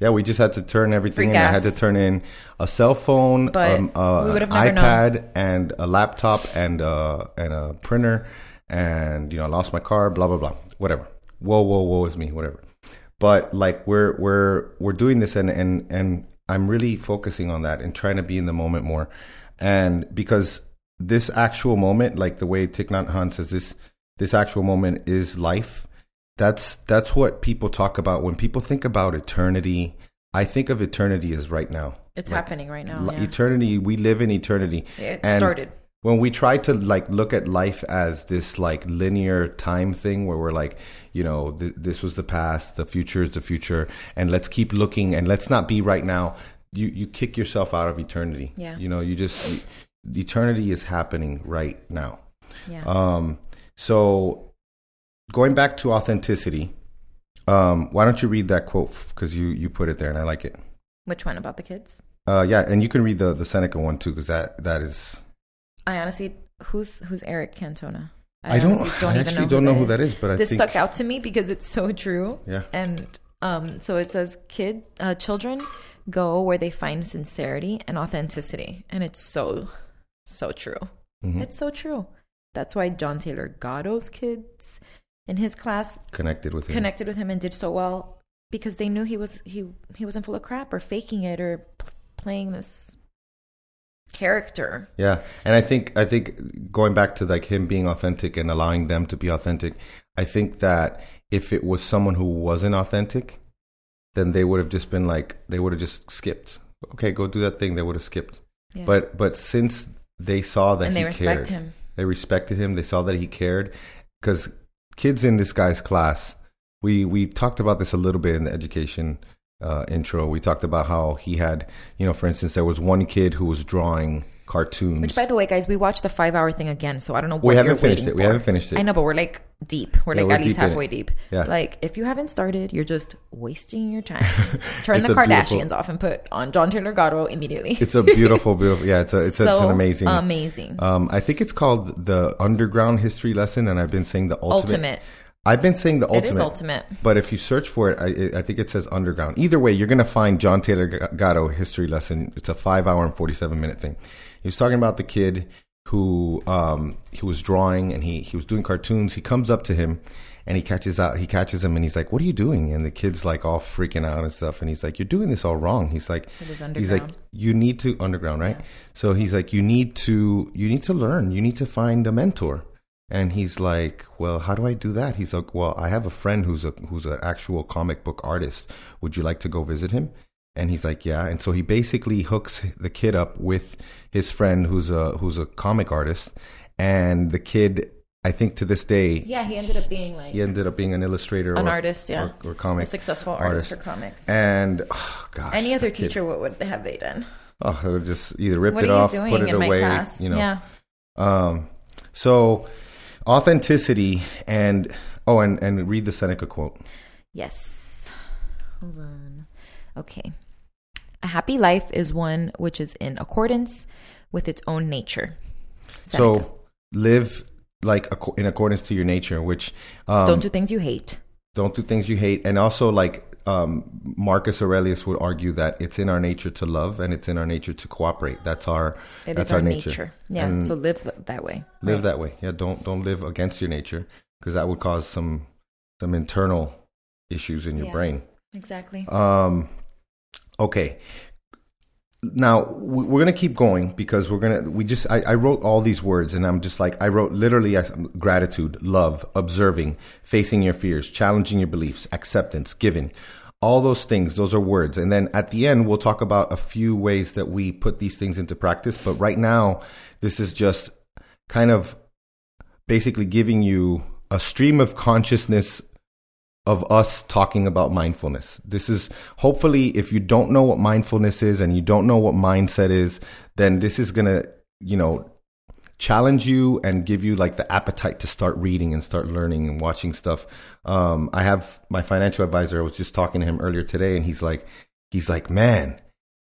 Yeah, we just had to turn everything in. I had to turn in a cell phone, But um, uh, an never known. iPad, and a laptop, and uh, and a printer, and you know, I lost my car. Blah blah blah. Whatever. Whoa whoa whoa is me. Whatever. But like we're we're we're doing this, and and and I'm really focusing on that and trying to be in the moment more, and because this actual moment, like the way Thich Nhat Hanh says, this this actual moment is life that's that's what people talk about when people think about eternity i think of eternity as right now it's Like, happening right now. Yeah. eternity we live in eternity It And started. when we try to like look at life as this like linear time thing where we're like you know th- this was the past the future is the future and let's keep looking and let's not be right now you you kick yourself out of eternity Yeah. you know you just eternity is happening right now Yeah. um, so going back to authenticity, um, why don't you read that quote because you you put it there and I like it. Which one about the kids? Uh, yeah, and you can read the the Seneca one too because that that is I honestly, who's who's Eric Cantona? I, don't honestly I actually don't know who that is, but I this think stuck out to me because it's so true. Yeah. And um, so it says, "Kid, uh, children go where they find sincerity and authenticity," and it's so, so true. Mhm. It's so true. That's why John Taylor Gatto's kids in his class connected with him. connected with him and did so well because they knew he was he he wasn't full of crap or faking it or p- playing this character. Yeah, and I think I think going back to like him being authentic and allowing them to be authentic, I think that if it was someone who wasn't authentic, then they would have just been like they would have just skipped. Okay, go do that thing. They would have skipped. Yeah. But but since they saw that and he they respect cared, him. they respected him. They saw that he cared because kids in this guy's class. We we talked about this a little bit in the education uh, intro. We talked about how he had, you know, for instance, there was one kid who was drawing cartoons. Which, by the way, guys, we watched the five-hour thing again, so I don't know. What we haven't finished it. We haven't finished it. I know, but we're like deep. We're Yeah, like we're at least halfway deep. Yeah. Like if you haven't started, you're just wasting your time. Turn the Kardashians beautiful- off and put on John Taylor Gatto immediately. It's a beautiful, beautiful. Yeah, it's a, it's, a, it's an amazing. amazing. Um, I think it's called the underground history lesson, and I've been saying the ultimate. ultimate. I've been saying the ultimate. is ultimate. But if you search for it, I, I think it says underground. Either way, you're going to find John Taylor Gatto history lesson. It's a five hour and 47 minute thing. He was talking about the kid who, um, he was drawing and he, he was doing cartoons. He comes up to him and he catches out, he catches him and he's like, what are you doing? And the kid's like all freaking out and stuff. And he's like, you're doing this all wrong. He's like, he's like, you need to underground, right? So he's like, you need to, you need to learn. You need to find a mentor. And he's like, "Well, how do I do that?" He's like, "Well, I have a friend who's a who's an actual comic book artist. Would you like to go visit him?" And he's like, "Yeah." And so he basically hooks the kid up with his friend who's a who's a comic artist, and the kid, I think to this day, Yeah, he ended up being like he ended up being an illustrator, an or, artist. Yeah, or, or a comic successful artist, artist. for comics. And oh, gosh, Any other that kid- teacher, what would have they done? oh, they would just either ripped What it off, put it away, you know. Yeah, Um, so authenticity and oh, and and read the Seneca quote. Yes. Hold on. Okay. A happy life is one which is in accordance with its own nature. Seneca. So live like in accordance to your nature, which um, don't do things you hate. don't do things you hate, and also like um, Marcus Aurelius would argue that it's in our nature to love and it's in our nature to cooperate. That's our It that's our, our nature. Yeah. And so live that way. live Right. that way. Yeah, don't don't live against your nature because that would cause some some internal issues in your Yeah. brain. Exactly. Um, okay. now we're gonna keep going because we're gonna we just I, I, wrote all these words and i'm just like i wrote literally gratitude love observing facing your fears challenging your beliefs acceptance giving all those things those are words and then at the end we'll talk about a few ways that we put these things into practice but right now this is just kind of basically giving you a stream of consciousness of us talking about mindfulness. This is hopefully, if you don't know what mindfulness is and you don't know what mindset is, then this is going to, you know, challenge you and give you like the appetite to start reading and start learning and watching stuff. Um, I have my financial advisor. I was just talking to him earlier today and he's like, he's like, man,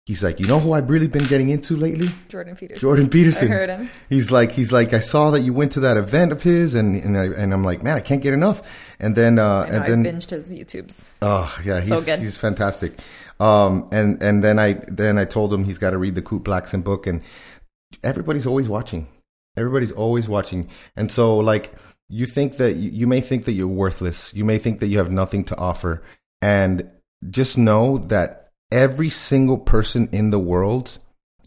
he's like, you know who I've really been getting into lately? Jordan Peterson. Jordan Peterson. I heard him. He's like, he's like, I saw that you went to that event of his, and and, I, and I'm like, man, I can't get enough. And then uh, and then I binged his YouTubes. Oh yeah, he's so he's fantastic. Um, and and then I then I told him he's got to read the Kute Blackson book, and everybody's always watching. Everybody's always watching, and so like you think that you, you may think that you're worthless. You may think that you have nothing to offer, and just know that every single person in the world,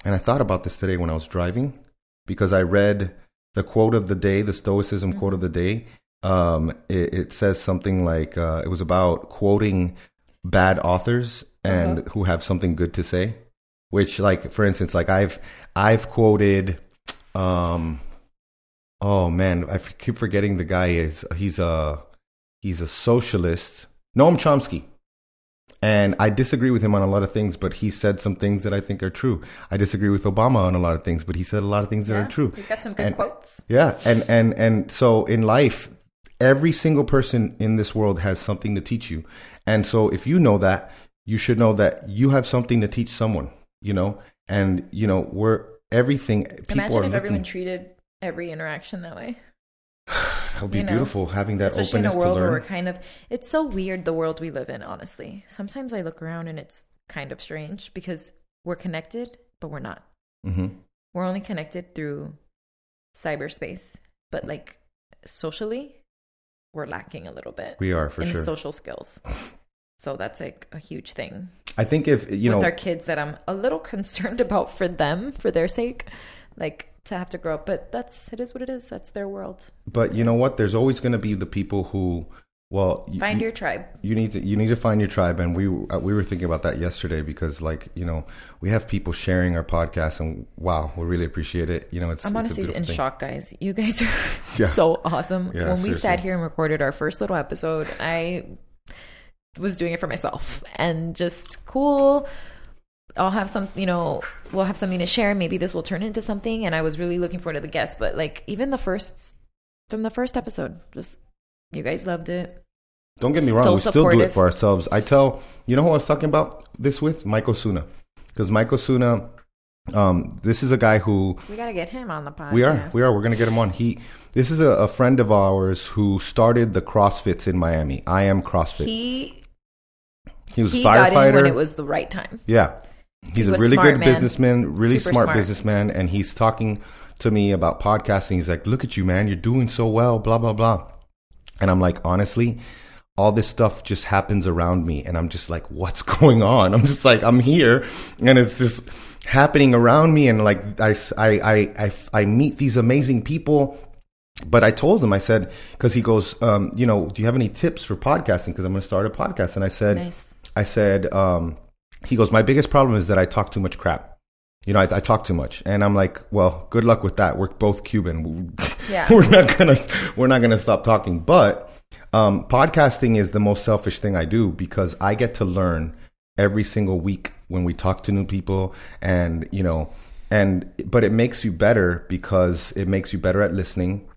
and I thought about this today when I was driving because I read the quote of the day, the Stoicism mm-hmm. quote of the day. Um, it, it, says something like uh, it was about quoting bad authors and uh-huh. who have something good to say. Which, like, for instance, like I've I've quoted, um, oh man, I keep forgetting the guy is he's a he's a socialist. Noam Chomsky. And I disagree with him on a lot of things, but he said some things that I think are true. I disagree with Obama on a lot of things, but he said a lot of things that yeah, are true. He's got some good and, quotes. Yeah, and and and so in life, every single person in this world has something to teach you. And so if you know that, you should know that you have something to teach someone, you know? And you know, we're everything Imagine if everyone treated every interaction that way that would be you know, beautiful having that especially openness in a world where we're kind of it's so weird the world we live in honestly. Sometimes i look around and it's kind of strange because we're connected but we're not. Mm-hmm. we're only connected through cyberspace but like socially we're lacking a little bit we are for in sure. social skills. So that's like a huge thing. I think if you know with know our kids that i'm a little concerned about for them for their sake. Like to have to grow up. But that's it is what it is. That's their world. But you know what? There's always going to be the people who, well, find you, your tribe. You need to you need to find your tribe, and we uh, we were thinking about that yesterday because like you know we have people sharing our podcast, and wow, we really appreciate it. You know, it's I'm honestly in thing. shock, guys. You guys are yeah. so awesome. Yeah, when seriously. we sat here and recorded our first little episode, I was doing it for myself and just cool I'll have some, you know, we'll have something to share. Maybe this will turn into something. And I was really looking forward to the guests, but like even the first, from the first episode, just you guys loved it. Don't get me wrong, so we still do it for ourselves. I tell, you know who I was talking about this with? Michael Suna. Because Michael Suna, um, this is a guy who we gotta get him on the podcast. We are, we are. We're gonna get him on. He, this is a, a friend of ours who started the CrossFits in Miami. I am CrossFit. He he was he firefighter when it was the right time. Yeah, He's a really good man. businessman, really smart, smart, businessman, and he's talking to me about podcasting. He's like, "Look at you, man! You're doing so well." Blah blah blah. And I'm like, honestly, all this stuff just happens around me, and I'm just like, "What's going on?" I'm just like, I'm here, and it's just happening around me, and like I I I I, I meet these amazing people. But I told him, I said, because he goes, um, you know, do you have any tips for podcasting? Because I'm going to start a podcast. And I said, nice. I said, um, he goes, My biggest problem is that I talk too much crap. You know, I, I talk too much, and I'm like, well, good luck with that. We're both Cuban. Yeah. we're not gonna we're not gonna stop talking. But um, podcasting is the most selfish thing I do because I get to learn every single week when we talk to new people, and you know, and but it makes you better because it makes you better at listening.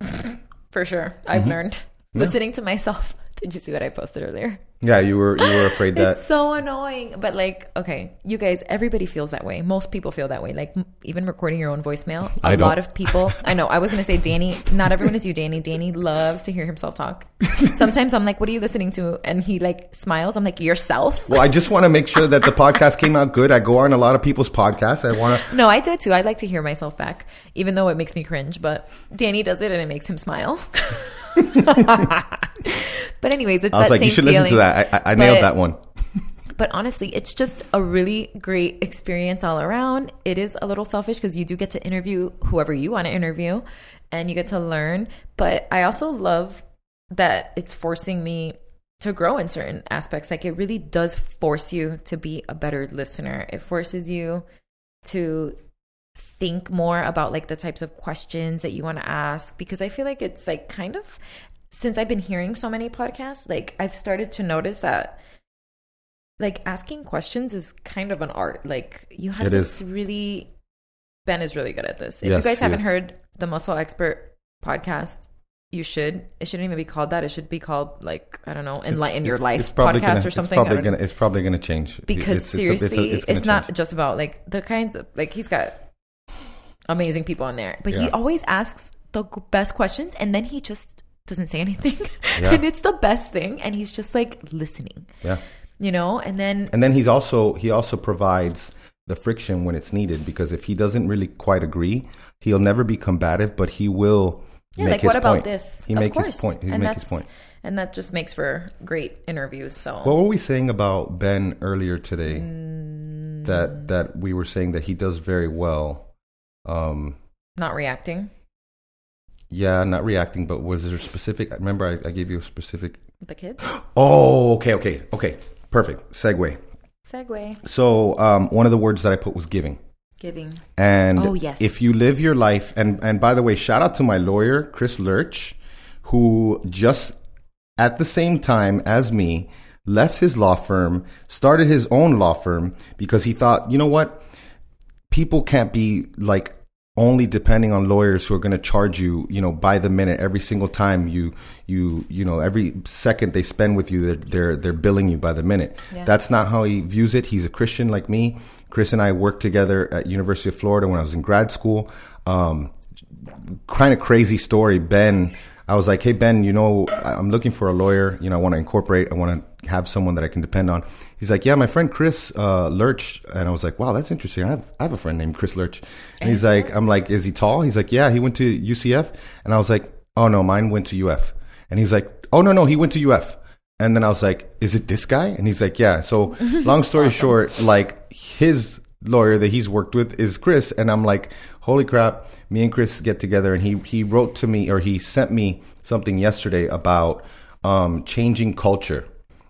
For sure, I've mm-hmm. learned yeah. listening to myself. Did you see what I posted earlier? Yeah, you were you were afraid that it's so annoying. But like, okay, you guys, everybody feels that way. Most people feel that way. Like even recording your own voicemail. A I lot of people. I know. I was gonna say Danny. Not everyone is you, Danny. Danny loves to hear himself talk. Sometimes I'm like, "What are you listening to?" And he like smiles. I'm like, "Yourself." Well, I just want to make sure that the podcast came out good. I go on a lot of people's podcasts. I want to. No, I do it too. I like to hear myself back, even though it makes me cringe. But Danny does it, and it makes him smile. but anyways, it's I was like, you should feeling. listen to that. I, I nailed that one. But honestly, it's just a really great experience all around. It is a little selfish because you do get to interview whoever you want to interview and you get to learn. But I also love that it's forcing me to grow in certain aspects. Like it really does force you to be a better listener. It forces you to think more about like the types of questions that you want to ask because I feel like it's like kind of since I've been hearing so many podcasts, like I've started to notice that like asking questions is kind of an art. Like you have it to is. really Ben is really good at this. If yes, you guys haven't heard the Muscle Expert podcast, you should. It shouldn't even be called that. It should be called like I don't know, enlighten it's, your life podcast gonna, or something. It's probably gonna. It's probably gonna change because it's, seriously, it's, it's not just about like the kinds of like he's got amazing people in there, but yeah. he always asks the best questions and then he just doesn't say anything, yeah. and it's the best thing, and he's just like listening. Yeah, you know, and then and then he's also he also provides the friction when it's needed because if he doesn't really quite agree, he'll never be combative, but he will yeah, like what about this? He make his point. He make his point. And that just makes for great interviews. So what were we saying about Ben earlier today? Mm. That that we were saying that he does very well. Um, not reacting. Yeah, not reacting. But was there specific? Remember, I, I gave you a specific. The kids. Oh, okay, okay, okay. Perfect. Segue. Segue. So um, one of the words that I put was giving. Giving. And oh, yes. if you live your life, and, and by the way, shout out to my lawyer, Chris Lurch, who just at the same time as me left his law firm, started his own law firm because he thought, you know what? People can't be like only depending on lawyers who are going to charge you, you know, by the minute every single time you, you, you know, every second they spend with you, they're they're, they're billing you by the minute. Yeah. That's not how he views it. He's a Christian like me. Chris and I worked together at University of Florida when I was in grad school. Um, kind of crazy story. Ben, I was like, hey Ben, you know, I'm looking for a lawyer. You know, I want to incorporate. I want to have someone that I can depend on. He's like, yeah, my friend Chris uh, Lurch, and I was like, wow, that's interesting. I have I have a friend named Chris Lurch, and he's like, I'm like, is he tall? He's like, yeah, he went to UCF, and I was like, oh no, mine went to UF, and he's like, oh no, no, he went to UF. And then I was like, is it this guy? And he's like, yeah. So long story awesome. short, like his lawyer that he's worked with is Chris. And I'm like, holy crap. Me and Chris get together and he, he wrote to me or he sent me something yesterday about um, changing culture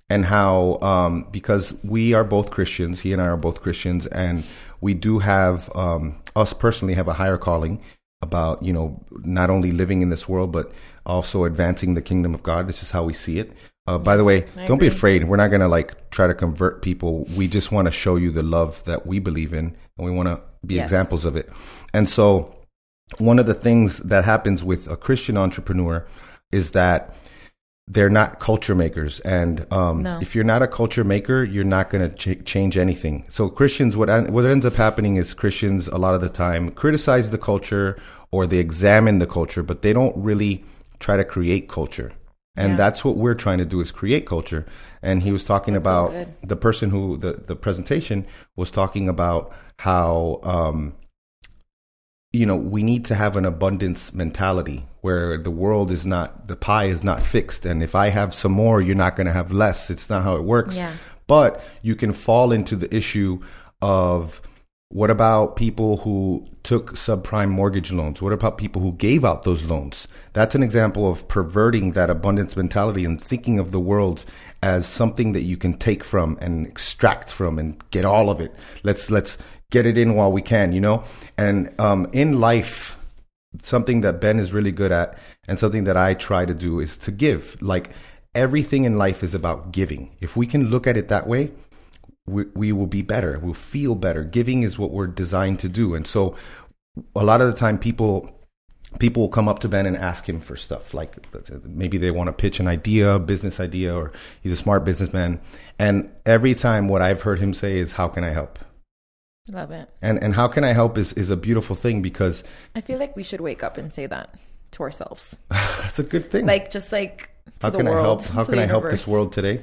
and how, um, because we are both Christians, he and I are both Christians, and we do have, um, us personally have a higher calling about, you know, not only living in this world, but also advancing the kingdom of God. This is how we see it. Uh, by the way, I don't agree. be afraid. We're not going to like try to convert people. We just want to show you the love that we believe in, and we want to be yes. examples of it. And so, one of the things that happens with a Christian entrepreneur is that they're not culture makers, and um, no. if you're not a culture maker, you're not going to ch- change anything. So, Christians, what what ends up happening is Christians a lot of the time criticize the culture or they examine the culture, but they don't really try to create culture and yeah. that's what we're trying to do is create culture and he was talking that's about so the person who the, the presentation was talking about how um, you know we need to have an abundance mentality where the world is not the pie is not fixed and if i have some more you're not going to have less it's not how it works yeah. but you can fall into the issue of what about people who took subprime mortgage loans? What about people who gave out those loans? That's an example of perverting that abundance mentality and thinking of the world as something that you can take from and extract from and get all of it. Let's let's get it in while we can, you know. And um, in life, something that Ben is really good at, and something that I try to do is to give. Like everything in life is about giving. If we can look at it that way, we, we will be better. We'll feel better. Giving is what we're designed to do. And so a lot of the time people people will come up to Ben and ask him for stuff like maybe they want to pitch an idea, business idea, or he's a smart businessman. And every time what I've heard him say is, How can I help? Love it. And and how can I help is, is a beautiful thing because I feel like we should wake up and say that to ourselves. That's a good thing. Like just like how can world, I help how can I help this world today?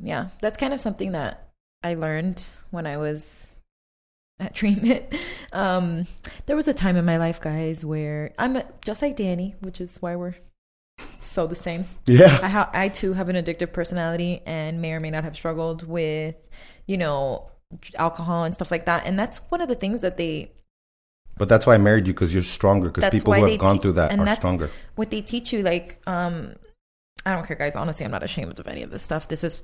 Yeah. That's kind of something that I learned when I was at treatment. Um, there was a time in my life, guys, where I'm just like Danny, which is why we're so the same. Yeah. I, ha- I too have an addictive personality and may or may not have struggled with, you know, alcohol and stuff like that. And that's one of the things that they. But that's why I married you because you're stronger. Because people who have gone te- through that are stronger. What they teach you, like, um, I don't care, guys. Honestly, I'm not ashamed of any of this stuff. This is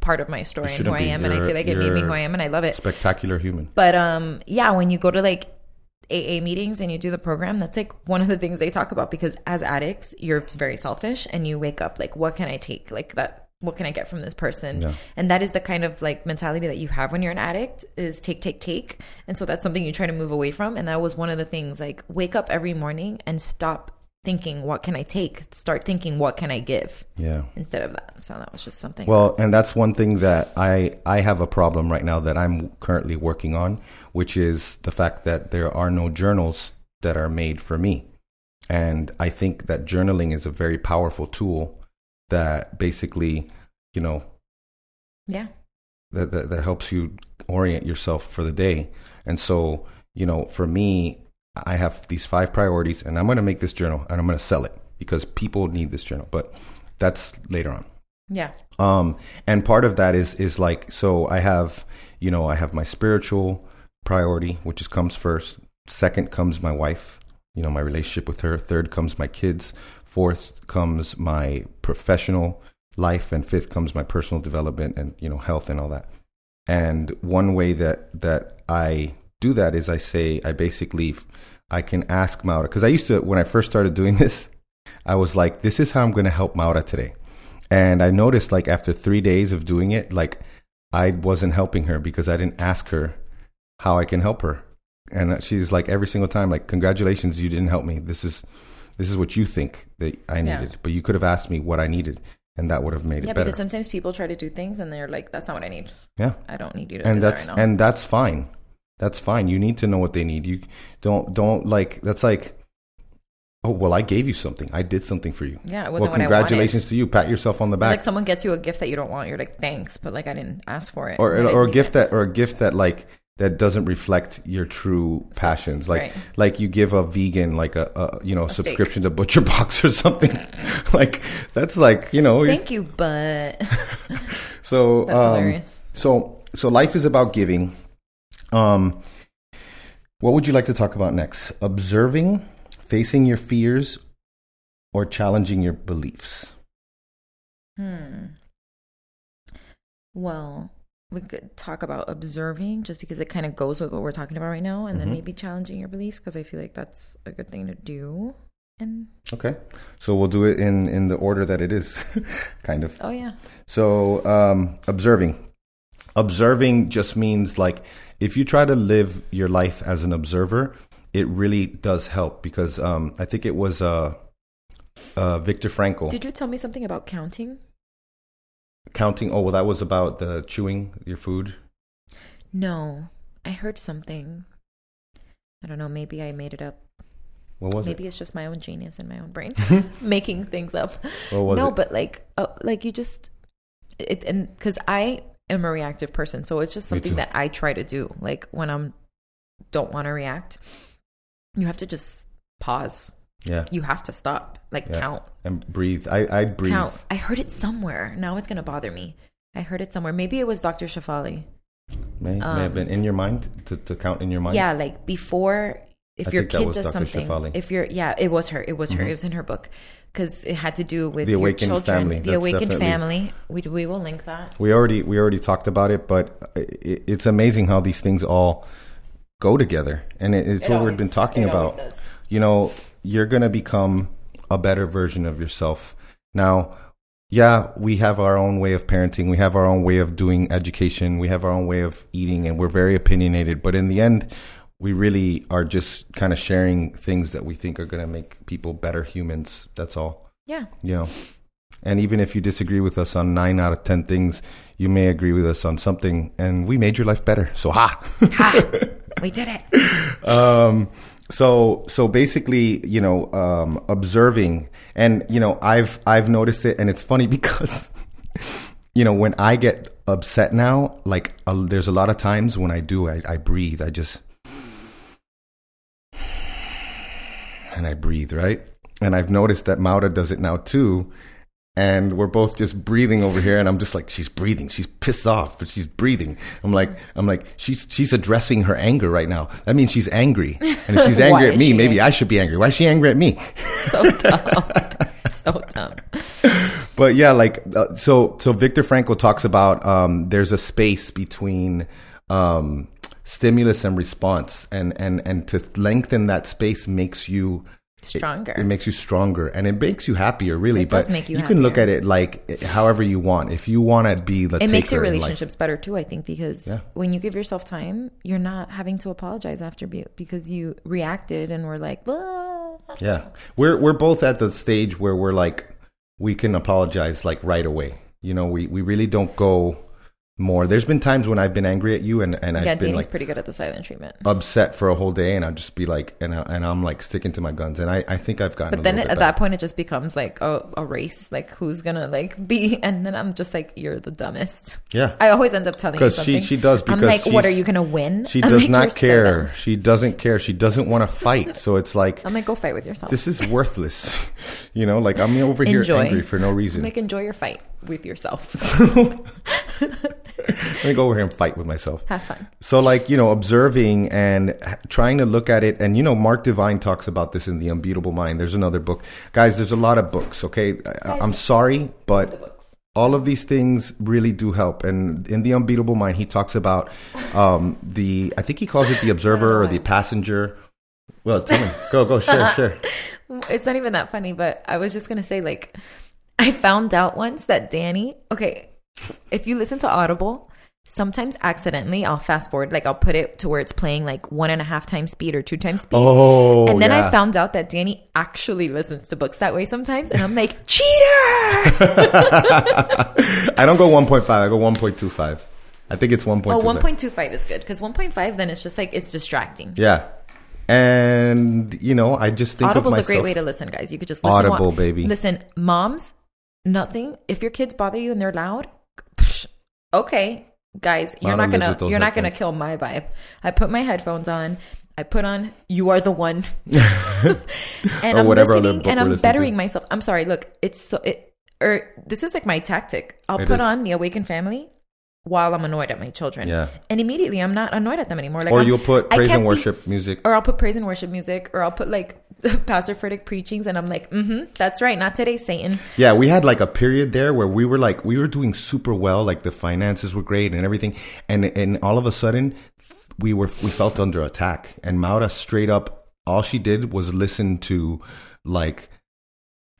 part of my story and who I am, and I feel like it made me who I am, and I love it. Spectacular human. But um, yeah, when you go to like AA meetings and you do the program, that's like one of the things they talk about because as addicts, you're very selfish and you wake up like, what can I take? Like that, what can I get from this person? Yeah. And that is the kind of like mentality that you have when you're an addict is take, take, take. And so that's something you try to move away from. And that was one of the things like wake up every morning and stop thinking what can i take start thinking what can i give yeah instead of that so that was just something well and that's one thing that i i have a problem right now that i'm currently working on which is the fact that there are no journals that are made for me and i think that journaling is a very powerful tool that basically you know yeah that, that, that helps you orient yourself for the day and so you know for me I have these five priorities and I'm going to make this journal and I'm going to sell it because people need this journal. But that's later on. Yeah. Um, and part of that is is like so I have you know I have my spiritual priority which is comes first. Second comes my wife, you know my relationship with her. Third comes my kids. Fourth comes my professional life, and fifth comes my personal development and you know health and all that. And one way that that I do that is I say I basically I can ask Maura because I used to when I first started doing this, I was like, this is how I'm going to help Maura today, and I noticed like after three days of doing it, like I wasn't helping her because I didn't ask her how I can help her, and she's like every single time like congratulations you didn't help me. This is this is what you think that I needed, yeah. but you could have asked me what I needed and that would have made yeah, it better. Yeah, because sometimes people try to do things and they're like, "That's not what I need." Yeah, I don't need you to. And that's that right and that's fine. That's fine. You need to know what they need. You don't don't like that's like Oh well, I gave you something. I did something for you. Yeah, it wasn't well, congratulations to you. Pat yourself on the back. Like someone gets you a gift that you don't want, you're like, thanks, but like I didn't ask for it. Or or a gift it. that or a gift that like that doesn't reflect your true passions. Like right. like you give a vegan like a, a you know a subscription steak. to Butcher Box or something. like that's like you know. Thank you, but so that's um, hilarious. So so life is about giving um, what would you like to talk about next? Observing, facing your fears, or challenging your beliefs? Hmm. Well, we could talk about observing just because it kind of goes with what we're talking about right now, and mm-hmm. then maybe challenging your beliefs because I feel like that's a good thing to do. And okay, so we'll do it in in the order that it is, kind of. Oh yeah. So um, observing, observing just means like if you try to live your life as an observer, it really does help because um, I think it was uh, uh, Viktor Frankl. Did you tell me something about counting? Counting? Oh, well, that was about the chewing your food. No, I heard something. I don't know. Maybe I made it up. What was it? maybe it? it's just my own genius in my own brain, making things up. What was no, it? but like, uh, like you just it, and because I am a reactive person. So it's just something that I try to do. Like when I'm don't want to react, you have to just pause. Yeah. You have to stop. Like yeah. count. And breathe. I I breathe. Count. I heard it somewhere. Now it's gonna bother me. I heard it somewhere. Maybe it was Dr. Shefali. May, um, may have been in your mind to, to count in your mind. Yeah, like before if I your kid does Dr. something if you're yeah, it was her. It was her. Mm-hmm. It was in her book because it had to do with the awakened children, family. The That's awakened family. We we will link that. We already we already talked about it, but it, it's amazing how these things all go together, and it, it's it what always, we've been talking about. You know, you're gonna become a better version of yourself. Now, yeah, we have our own way of parenting. We have our own way of doing education. We have our own way of eating, and we're very opinionated. But in the end, we really are just kind of sharing things that we think are going to make people better humans. That's all. Yeah. You know, and even if you disagree with us on nine out of 10 things, you may agree with us on something and we made your life better. So ha. ha we did it. um, so, so basically, you know, um, observing and, you know, I've, I've noticed it and it's funny because, you know, when I get upset now, like uh, there's a lot of times when I do, I, I breathe. I just, and I breathe, right? and I've noticed that Maura does it now too. And we're both just breathing over here, and I'm just like, she's breathing. She's pissed off, but she's breathing. I'm like, I'm like, she's she's addressing her anger right now. That means she's angry, and if she's angry at me, maybe angry? I should be angry. Why is she angry at me? So dumb, so dumb. But yeah, like uh, so. So Viktor Frankl talks about um, there's a space between um, stimulus and response, and and and to lengthen that space makes you stronger. It, it, makes you stronger and it makes you happier, really. It but you, you can look at it like however you want. If you want to be the it makes your relationships better too. I think because yeah. when you give yourself time, you're not having to apologize after be- because you reacted and were like, Blah. yeah. We're we're both at the stage where we're like we can apologize like right away. You know, we we really don't go more. There's been times when I've been angry at you and and yeah, I've been like pretty good at the silent treatment. Upset for a whole day, and I'll just be like, and I, and I'm like sticking to my guns, and I, I think I've gotten. But then at better. that point, it just becomes like a, a race, like who's gonna like be, and then I'm just like, you're the dumbest. Yeah, I always end up telling you because she she does because I'm like, what are you gonna win? She does like, not care. So she doesn't care. She doesn't want to fight. So it's like I'm like, go fight with yourself. This is worthless. you know, like I'm over here enjoy. angry for no reason. I'm like enjoy your fight with yourself. Let me go over here and fight with myself. Have fun. So, like, you know, observing and trying to look at it. And, you know, Mark Divine talks about this in The Unbeatable Mind. There's another book. Guys, there's a lot of books, okay? Guys, I'm sorry, but all of these things really do help. And in The Unbeatable Mind, he talks about um, the, I think he calls it the observer or the passenger. Well, tell me. Go, go, share, share. It's not even that funny, but I was just going to say, like, I found out once that Danny, okay, if you listen to Audible, sometimes accidentally I'll fast forward, like I'll put it to where it's playing like one and a half times speed or two times speed. Oh, and then yeah. I found out that Danny actually listens to books that way sometimes, and I'm like, cheater! I don't go 1.5, I go 1.25. I think it's 1.25. Oh, 1.25 is good because 1.5 then it's just like it's distracting. Yeah. And you know, I just think Audible's myself, a great way to listen, guys. You could just listen. Audible, baby. Listen, moms, nothing. If your kids bother you and they're loud, okay, guys, you're not gonna you're not gonna kill my vibe. I put my headphones on. I put on "You Are the One," and I'm listening and I'm bettering to. myself. I'm sorry. Look, it's so it or this is like my tactic. I'll it put is. on the Awakened Family while I'm annoyed at my children. Yeah. And immediately I'm not annoyed at them anymore. Like or I'm, you'll put praise and worship be, music. Or I'll put praise and worship music. Or I'll put like Pastor Furtick preachings and I'm like, mm-hmm, that's right. Not today, Satan. Yeah, we had like a period there where we were like we were doing super well, like the finances were great and everything. And and all of a sudden we were we felt under attack. And Maura straight up all she did was listen to like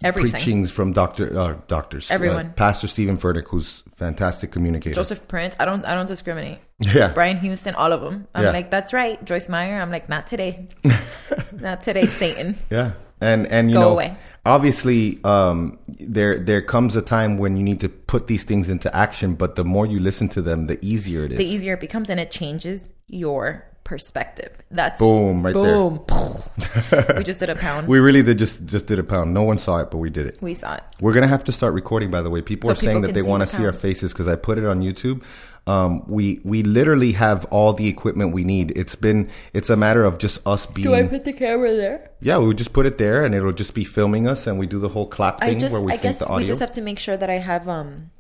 Everything. preachings from doctor uh, doctors uh, everyone. Uh, pastor Steven Furtick who's fantastic communicator. Joseph prince i don't i don't discriminate. Yeah. Brian houston all of them. I'm yeah. like that's right joyce meyer. I'm like not today. Not today satan. Yeah. And and you Go know away. obviously um there there comes a time when you need to put these things into action but the more you listen to them the easier it is. the easier it becomes and it changes your perspective. That's boom right boom. there. we just did a pound. We really did just just did a pound. No one saw it, but we did it. We saw it. We're gonna have to start recording. By the way, people so are saying that they want to see our faces because I put it on YouTube. Um, we we literally have all the equipment we need. It's been it's a matter of just us being. Do I put the camera there? Yeah, we would just put it there, and it'll just be filming us, and we do the whole clap thing just, where we I sync the audio. We just have to make sure that I have um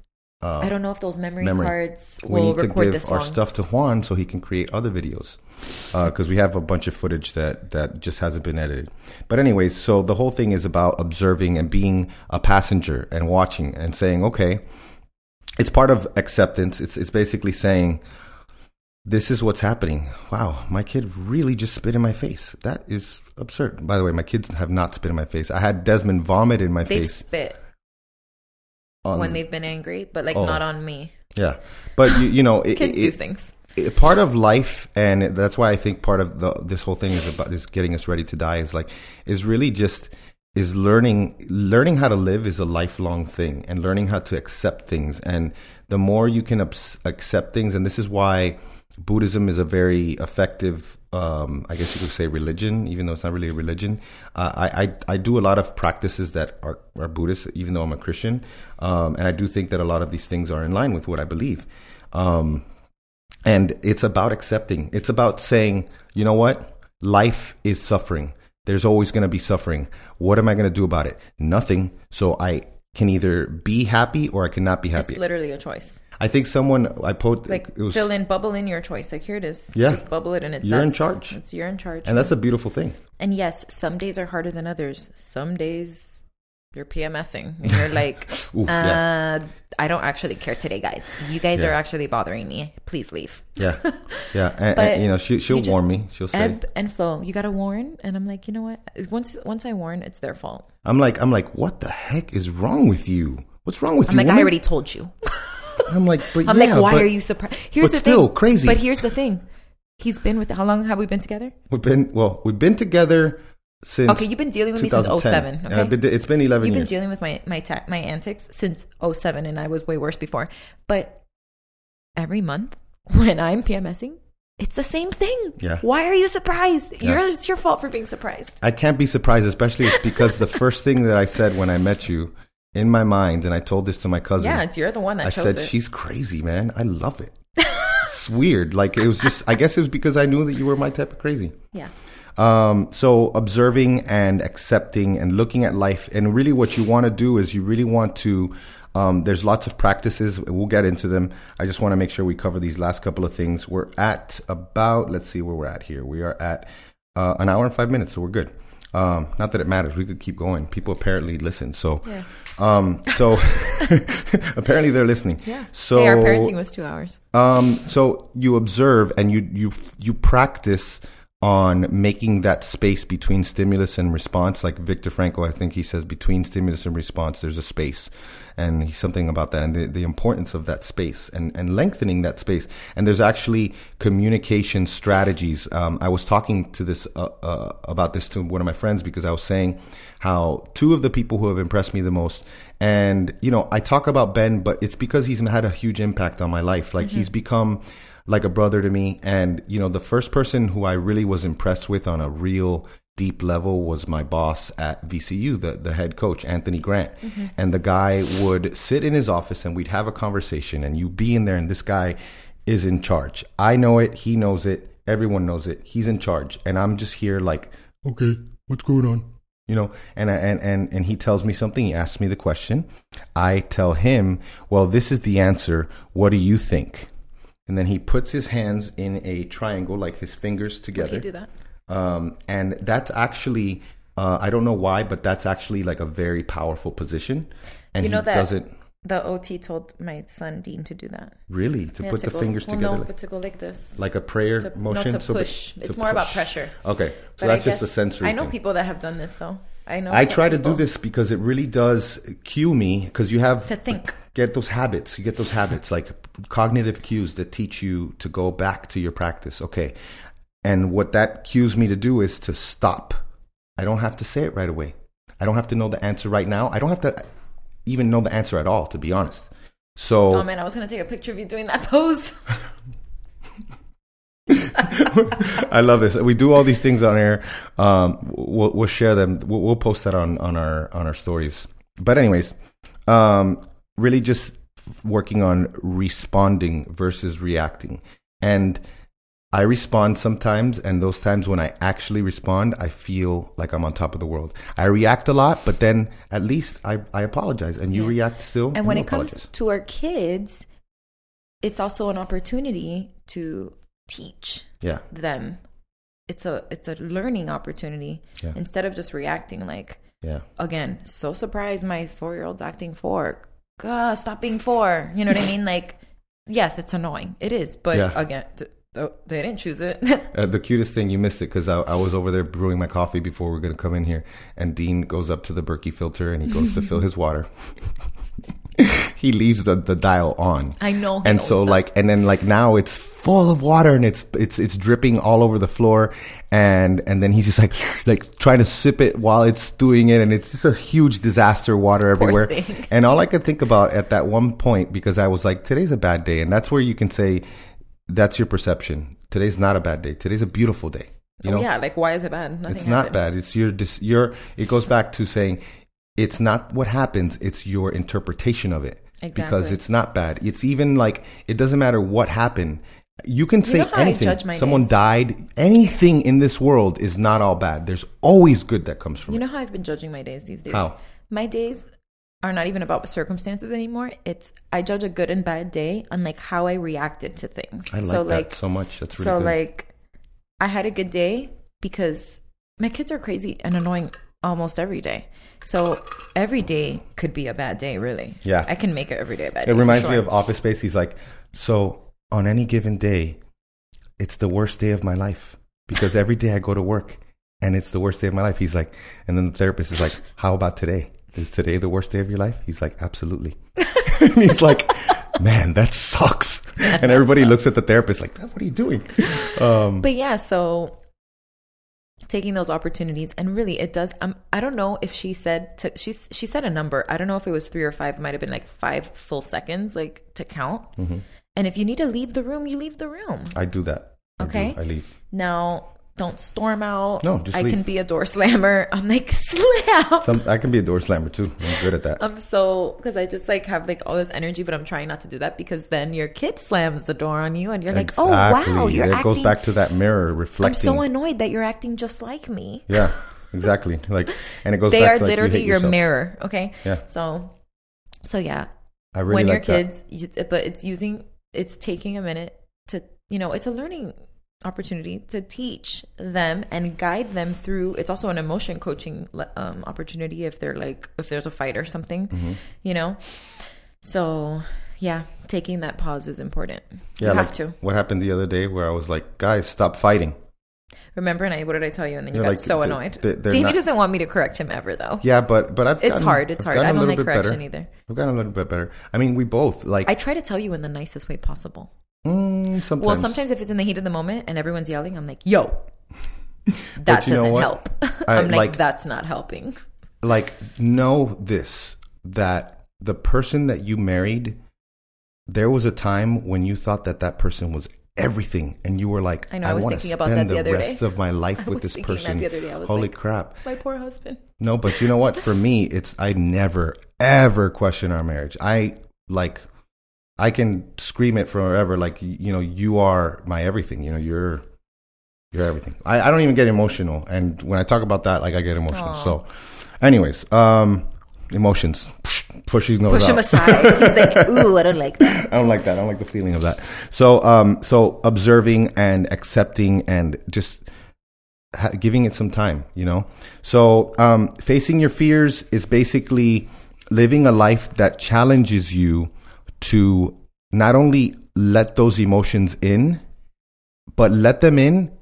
uh, I don't know if those memory, memory. cards we will need to give our stuff to Juan so he can create other videos because uh, we have a bunch of footage that that just hasn't been edited. But anyways, so the whole thing is about observing and being a passenger and watching and saying, okay, it's part of acceptance. It's it's basically saying. This is what's happening. Wow, my kid really just spit in my face. That is absurd. By the way, my kids have not spit in my face. I had Desmond vomit in my They've face. spit on, when they've been angry, but like oh, not on me. Yeah, but you, you know, it, kids it, do things. It, part of life, and that's why I think part of the this whole thing is about is getting us ready to die. Is like is really just is learning learning how to live is a lifelong thing, and learning how to accept things. And the more you can accept things, and this is why Buddhism is a very effective, um, I guess you could say, religion, even though it's not really a religion. Uh, I, I, I do a lot of practices that are, are Buddhist, even though I'm a Christian, um, and I do think that a lot of these things are in line with what I believe. Um, and it's about accepting. It's about saying, you know what, life is suffering. There's always going to be suffering. What am I going to do about it? Nothing. So I can either be happy or I cannot be happy. It's literally a choice. I think someone I put like it was, fill in, bubble in your choice. Like here it is. Yeah. just bubble it, and it's You're in charge. It's you're in charge, and that's a beautiful thing. And yes, some days are harder than others. Some days you're PMSing and you're like, Ooh, uh, yeah. I don't actually care today, guys. You guys Yeah. are actually bothering me. Please leave. Yeah, yeah, and, and, you know she she'll warn me. She'll say, Ebb and flow. You gotta warn, and I'm like, you know what? Once once I warn, it's their fault. "I'm like I'm like, what the heck is wrong with you? What's wrong with I'm you?" like, I already told you. I'm like, but I'm yeah, like, why but are you surprised? Here's but the still, thing. crazy. But here's the thing. He's been with. How long have we been together? We've been well, we've been together since. Okay, you've been dealing with me since 2010. 07. Okay, been, it's been 11 You've been years. dealing with my my ta- my antics since 07 and I was way worse before. But every month when I'm PMSing, it's the same thing. Yeah. Why are you surprised? Yeah. You're, it's your fault for being surprised. I can't be surprised, especially because the first thing that I said when I met you in my mind, and I told this to my cousin. Yeah, it's you're the one that I said, it. "She's crazy, man. I love it." it's weird. Like it was just. I guess it was because I knew that you were my type of crazy. yeah. Um, so observing and accepting and looking at life, and really what you want to do is you really want to. Um, there's lots of practices. We'll get into them. I just want to make sure we cover these last couple of things. We're at about. Let's see where we're at here. We are at uh, an hour and five minutes, so we're good. Um, not that it matters. We could keep going. People apparently listen. So, Yeah. Um, so apparently they're listening. Yeah. So hey, our parenting was two hours. um, so you observe and you you you practice on making that space between stimulus and response. Like Viktor Frankl, I think he says between stimulus and response, there's a space, and he's something about that and the, the importance of that space and and lengthening that space. And there's actually communication strategies. Um, I was talking to this uh, uh, about this to one of my friends because I was saying how two of the people who have impressed me the most and you know i talk about ben but it's because he's had a huge impact on my life. Like he's mm-hmm. become like a brother to me and you know the first person who i really was impressed with on a real deep level was my boss at vcu the, the head coach anthony grant. Mm-hmm. And the guy would sit in his office and we'd have a conversation and you be in there and this guy is in charge. I know it he knows it everyone knows it he's in charge. And i'm just here like okay what's going on you know and and and and he tells me something he asks me the question. I tell him well this is the answer. What do you think? And then he puts his hands in a triangle like his fingers together. Do that? um, and that's actually uh, i don't know why but that's actually like a very powerful position. And You know he that- does it The OT told my son Dean to do that. really to Yeah, put to the go- fingers well, together No, like, but to go like this. like a prayer to, motion No, to so push. it's more about pressure. okay so But that's just a sensory I know thing. people that have done this though. I know. I try to do this because it really does cue me because you have to think. get those habits. You get those habits like cognitive cues that teach you to go back to your practice. Okay. And what that cues me to do is to stop. I don't have to say it right away. I don't have to know the answer right now. I don't have to even know the answer at all, to be honest. So Oh man, I was gonna take a picture of you doing that pose. I love this. We do all these things on air. Um, we'll, we'll share them. We'll, we'll post that on, on our on our stories. But anyways, um, really just working on responding versus reacting. And I respond sometimes, and those times when I actually respond, I feel like I'm on top of the world. I react a lot, but then at least I, I apologize, and you Yeah. react still. And when you it comes to our kids, it's also an opportunity to teach yeah, them. It's a it's a learning opportunity Yeah. instead of just reacting like yeah, again, so surprised my four year old's acting four. God, stop being four. You know what I mean? Like, yes, it's annoying. It is. But Yeah. again, th- th- they didn't choose it. Uh, the cutest thing, you missed it because I, I was over there brewing my coffee before we are going to come in here. And Dean goes up to the Berkey filter and he goes to fill his water. he leaves the, the dial on. I know. And so does. like, and then like now it's full of water and it's, it's, it's dripping all over the floor. And, and then he's just like, like trying to sip it while it's doing it. And it's just a huge disaster, water everywhere. And all I could think about at that one point, because I was like, today's a bad day. And that's where you can say, that's your perception. Today's not a bad day. Today's a beautiful day. You Oh, know, yeah, like why is it bad? Nothing it's not happened. bad. It's your, dis- your, it goes back to saying it's not what happens. It's your interpretation of it because it's not bad. It's even like, it doesn't matter what happened. You can say you know anything. Someone days? died. Anything in this world is not all bad. There's always good that comes from you it. You know how I've been judging my days these days? How? My days are not even about circumstances anymore. It's I judge a good and bad day on like how I reacted to things. I like so, that like, so much. That's really so good. like I had a good day because my kids are crazy and annoying almost every day. So every day could be a bad day, really. Yeah, I can make it every day a bad. It reminds sure. me of Office Space. He's like, so on any given day, it's the worst day of my life because every day I go to work and it's the worst day of my life. He's like, and then the therapist is like, how about today? Is today the worst day of your life? He's like, absolutely. and he's like, man, that sucks. And everybody looks at the therapist like, what are you doing? Um, but yeah, so taking those opportunities and really it does um, i don't know if she said to she, she said a number i don't know if it was three or five it might have been like five full seconds like to count mm-hmm. and if you need to leave the room you leave the room i do that okay I, do. I leave now don't storm out. No, just I leave. can be a door slammer. I'm like slam. Some, I can be a door slammer too. I'm good at that. I'm so because I just like have like all this energy, but I'm trying not to do that because then your kid slams the door on you, and you're exactly. like, oh wow, you're it acting. goes back to that mirror reflecting. I'm so annoyed that you're acting just like me. Yeah, exactly. Like, and it goes. They are to, like, literally you your yourself. mirror. Okay. Yeah. So, so yeah. I really when like your kids, you, but it's using, it's taking a minute to, you know, it's a learning opportunity to teach them and guide them through it's also an emotion coaching um, opportunity if they're like if there's a fight or something mm-hmm. you know? So yeah taking that pause is important. Yeah you like have to. what happened the other day where i was like guys stop fighting. Remember and i what did i tell you? And then you You're got like, so annoyed. davey not... doesn't want me to correct him ever though. Yeah but but i've it's gotten, hard it's hard. i don't like correction better. either. I've gotten a little bit better. I mean we both like i try to tell you in the nicest way possible Mm, sometimes. Well, sometimes if it's in the heat of the moment and everyone's yelling, I'm like, "Yo, that doesn't help." I'm like, like, "That's not helping." Like, know this: that the person that you married, there was a time when you thought that that person was everything, and you were like, "I know." I, I was thinking about that the, the rest day. of my life with this person." Holy like, crap! My poor husband. No, but you know what? For me, it's I never ever question our marriage. I like I can scream it forever, like you know, you are my everything. You know, you're you're everything. I, I don't even get emotional, and when I talk about that, like I get emotional. Aww. So, anyways, um, emotions. Push these Push him aside. He's like, ooh, I don't like that. I don't like that. I don't like the feeling of that. So, um, so observing and accepting and just ha- giving it some time. You know. So, um, facing your fears is basically living a life that challenges you to not only let those emotions in, but let them in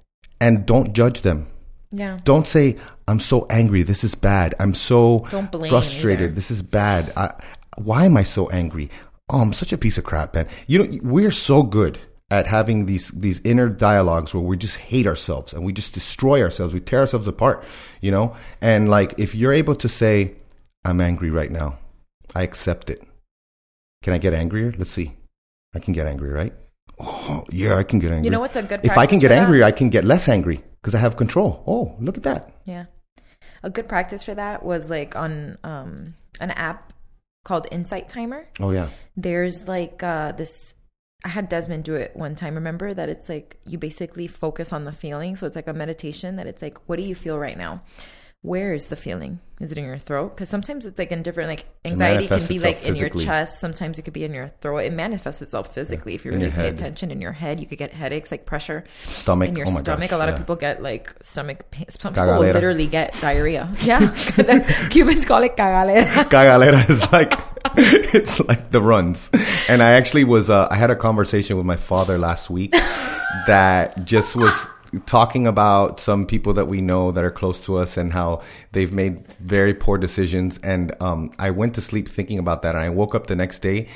and don't judge them. Yeah. Don't say, I'm so angry. This is bad. I'm so frustrated. Either. This is bad. I, why am I so angry? Oh, I'm such a piece of crap, man. You know, we're so good at having these these inner dialogues where we just hate ourselves and we just destroy ourselves. We tear ourselves apart, you know? And like if you're able to say, I'm angry right now. I accept it. Can I get angrier? Let's see. I can get angry, right? Oh, yeah, I can get angry. You know what's a good If I can get angry, I can get less angry because I have control. Oh, look at that. Yeah. A good practice for that was like on um, an app called Insight Timer. Oh, yeah. There's like uh, this I had Desmond do it one time. Remember that it's like you basically focus on the feeling. So it's like a meditation that it's like, what do you feel right now? Where is the feeling? Is it in your throat? Because sometimes it's like in different, like anxiety can be like in your chest. Sometimes it could be in your throat. It manifests itself physically. Yeah. If you really pay attention in your head, you could get headaches, like pressure, stomach in your oh stomach. Gosh. A lot yeah. of people get like stomach pain. Some people will literally get diarrhea. Yeah, Cubans call it cagalera. cagalera is like it's like the runs. And I actually was. Uh, I had a conversation with my father last week that just was talking about some people that we know that are close to us and how they've made very poor decisions. And um, I went to sleep thinking about that, and I woke up the next day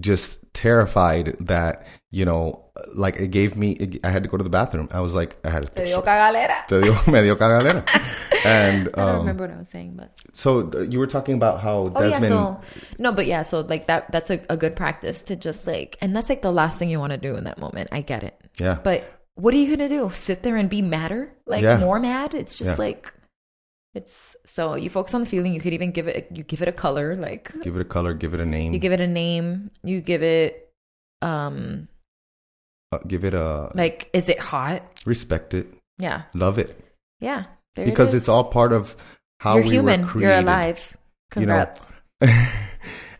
just terrified that you know, like it gave me. It, I had to go to the bathroom. I was like, I had to. Te dio cagalera. Te dio, me dio cagalera. and um, I don't um, remember what I was saying, but so uh, you were talking about how oh, Desmond. Yeah, so, no, but yeah, so like that. That's a, a good practice to just like, and that's like the last thing you want to do in that moment. I get it. Yeah. But what are you gonna do? Sit there and be madder? Like yeah. more mad? It's just yeah. like it's so you focus on the feeling. You could even give it you give it a color, like give it a color, give it a name. You give it a name. You give it um uh, give it a like. Is it hot? Respect it. Yeah. Love it. Yeah. because it it's all part of how You're we human. were created. You're alive. Congrats. You know?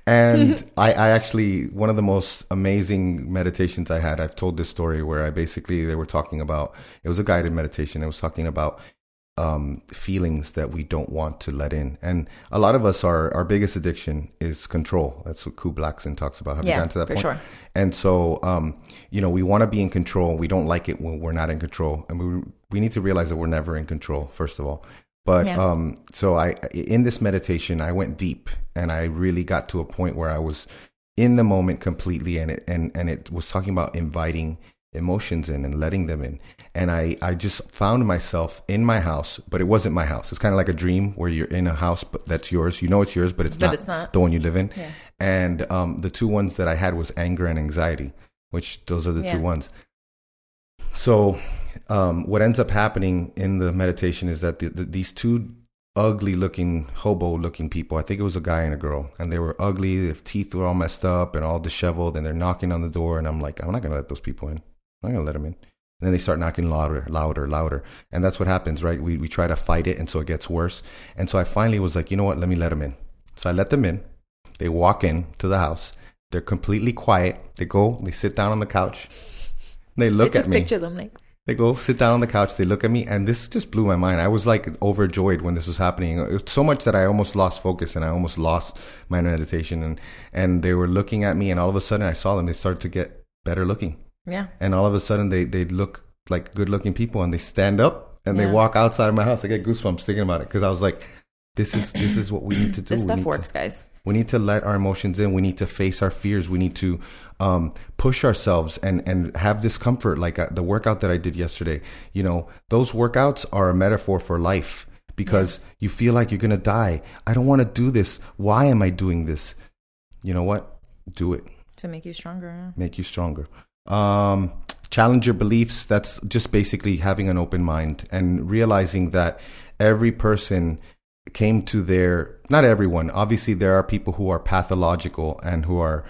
and I, I actually one of the most amazing meditations I had. I've told this story where I basically they were talking about it was a guided meditation. It was talking about um, feelings that we don't want to let in. And a lot of us, our, our biggest addiction is control. That's what Kute Blackson talks about. Have yeah, you gotten to that for point? sure. And so, um, you know, we want to be in control. We don't like it when we're not in control. And we, we need to realize that we're never in control, first of all. But Yeah. um, so I, in this meditation, I went deep and I really got to a point where I was in the moment completely. And it, and, and it was talking about inviting emotions in and letting them in. And I, I just found myself in my house, but it wasn't my house. It's kind of like a dream where you're in a house, but that's yours. You know it's yours, but it's, But not, it's not. the one you live in. Yeah. And um, the two ones that I had was anger and anxiety, which those are the Yeah. two ones. So, um, what ends up happening in the meditation is that the, the, these two ugly looking, hobo looking people, I think it was a guy and a girl, and they were ugly, their teeth were all messed up and all disheveled, and they're knocking on the door. And I'm like, I'm not going to let those people in. I'm not going to let them in. And then they start knocking louder, louder, louder. And that's what happens, right? We, we try to fight it, and so it gets worse. And so I finally was like, you know what? Let me let them in. So I let them in. They walk in to the house. They're completely quiet. They go, they sit down on the couch. They look I just at me. picture them like They go sit down on the couch. They look at me, and this just blew my mind. I was like overjoyed when this was happening. Was so much that I almost lost focus, and I almost lost my meditation. And and they were looking at me, and all of a sudden, I saw them. They started to get better looking, yeah. and all of a sudden, they they look like good looking people, and they stand up and they walk outside of my house. I get goosebumps thinking about it because I was like, this is this is what we need to do. This We stuff need to- works, guys. we need to let our emotions in. We need to face our fears. We need to um, push ourselves and, and have discomfort. Like uh, the workout that I did yesterday, you know, those workouts are a metaphor for life because you feel like you're going to die. I don't want to do this. Why am I doing this? You know what? Do it. To make you stronger. Make you stronger. Um, challenge your beliefs. That's just basically having an open mind and realizing that every person came to their not everyone obviously there are people who are pathological and who are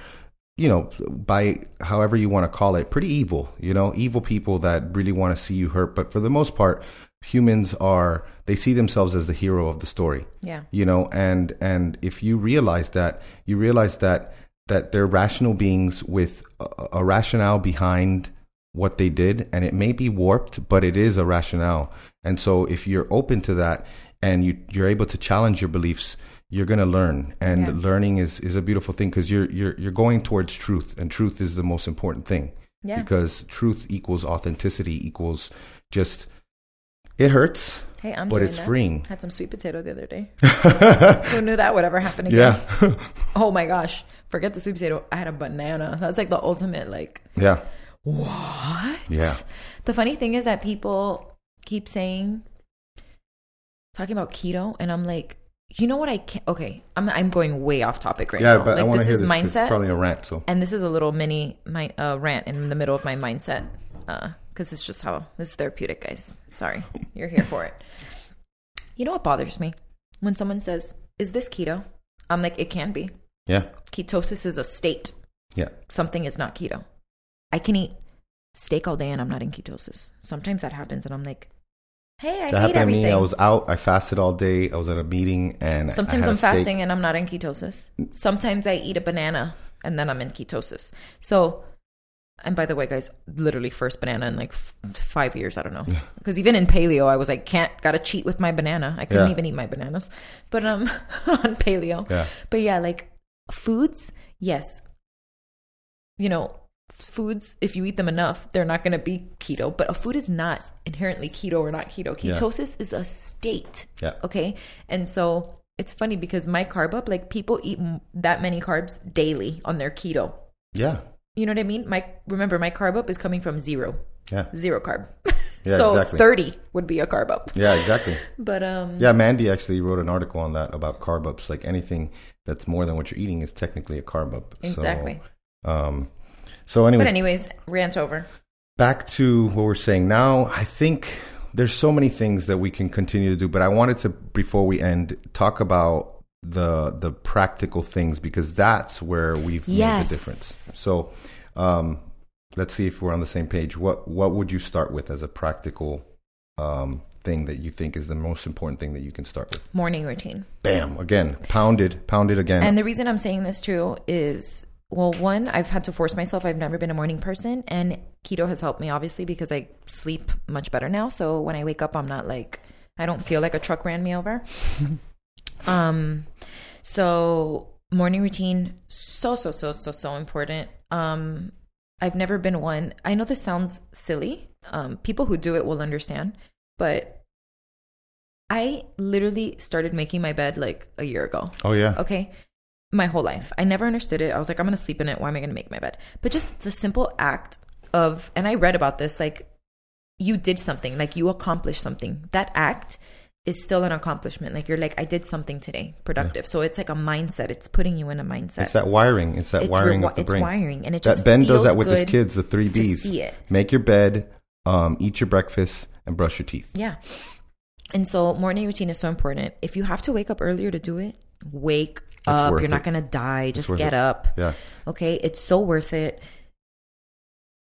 you know by however you want to call it pretty evil you know? Evil people that really want to see you hurt but for the most part humans are they see themselves as the hero of the story. Yeah. you know and and if you realize that you realize that that they're rational beings with a, a rationale behind what they did and it may be warped but it is a rationale. And so if you're open to that and you you're able to challenge your beliefs you're going to learn and Yeah. learning is is a beautiful thing because you're you're you're going towards truth and truth is the most important thing Yeah. because truth equals authenticity equals just it hurts Hey, I'm but it's that. freeing I Had some sweet potato the other day. Who knew that would ever happen again? yeah Oh my gosh. Forget the sweet potato. I had a banana. That's like the ultimate like yeah what? Yeah. The funny thing is that people keep saying talking about keto and I'm like, you know what I can't. okay, I'm I'm going way off topic right yeah now. but i like want to hear is this 'cause it's mindset. probably a rant so. and this is a little mini my uh, rant in the middle of my mindset because it's just how this is therapeutic guys. Sorry. You're here for it. You know what bothers me? When someone says is this keto? I'm like it can be. Yeah. Ketosis is a state. Yeah. Something is not keto. I can eat steak all day and i'm not in ketosis. Sometimes that happens and i'm like hey i that hate happened to me i was out i fasted all day i was at a meeting and I Sometimes I'm steak. fasting and I'm not in ketosis. Sometimes I eat a banana and then I'm in ketosis. So, and by the way, guys, literally first banana in like f- five years. I don't know because even in paleo, I was like, can't gotta cheat with my banana. I couldn't Yeah. even eat my bananas, but um, on paleo. yeah But yeah, like foods, yes. You know, foods, if you eat them enough, they're not going to be keto. But a food is not inherently keto or not keto. Yeah. Ketosis is a state. Yeah. Okay. And so it's funny because my carb up, like people eat m- that many carbs daily on their keto. yeah You know what I mean? My remember my carb up is coming from zero, yeah zero carb. Yeah, so exactly. thirty would be a carb up. yeah exactly But um, yeah mandy actually wrote an article on that about carb ups like anything that's more than what you're eating is technically a carb up So, exactly. um so anyways but anyways, rant over. back to what we're saying now i think there's so many things that we can continue to do but i wanted to before we end talk about the the practical things because that's where we've made Yes. the difference so um let's see if we're on the same page. What what would you start with as a practical um, thing that you think is the most important thing that you can start with? Morning routine. Bam! Again, pounded, pounded again. And the reason I'm saying this too is well, one, I've had to force myself. I've never been a morning person, and keto has helped me obviously because I sleep much better now. So when I wake up, I'm not like I don't feel like a truck ran me over. um, so morning routine so so so so so important. Um, I've never been one. I know this sounds silly. Um, people who do it will understand, but I literally started making my bed like a year ago. Oh yeah. Okay. My whole life. I never understood it. I was like, I'm gonna sleep in it. Why am I gonna make my bed? But just the simple act of and I read about this, like you did something, like you accomplished something. That act is still an accomplishment. Like you're like, I did something today, productive. Yeah. So it's like a mindset. It's putting you in a mindset. It's that wiring. It's that it's wiring re- of the brain. it's wiring, and it just that Ben does that with his kids. The three B's. Make your bed, um, eat your breakfast, and brush your teeth. Yeah. And so morning routine is so important. If you have to wake up earlier to do it, wake it's up. You're not gonna die. Just get it. up. Yeah. Okay. It's so worth it.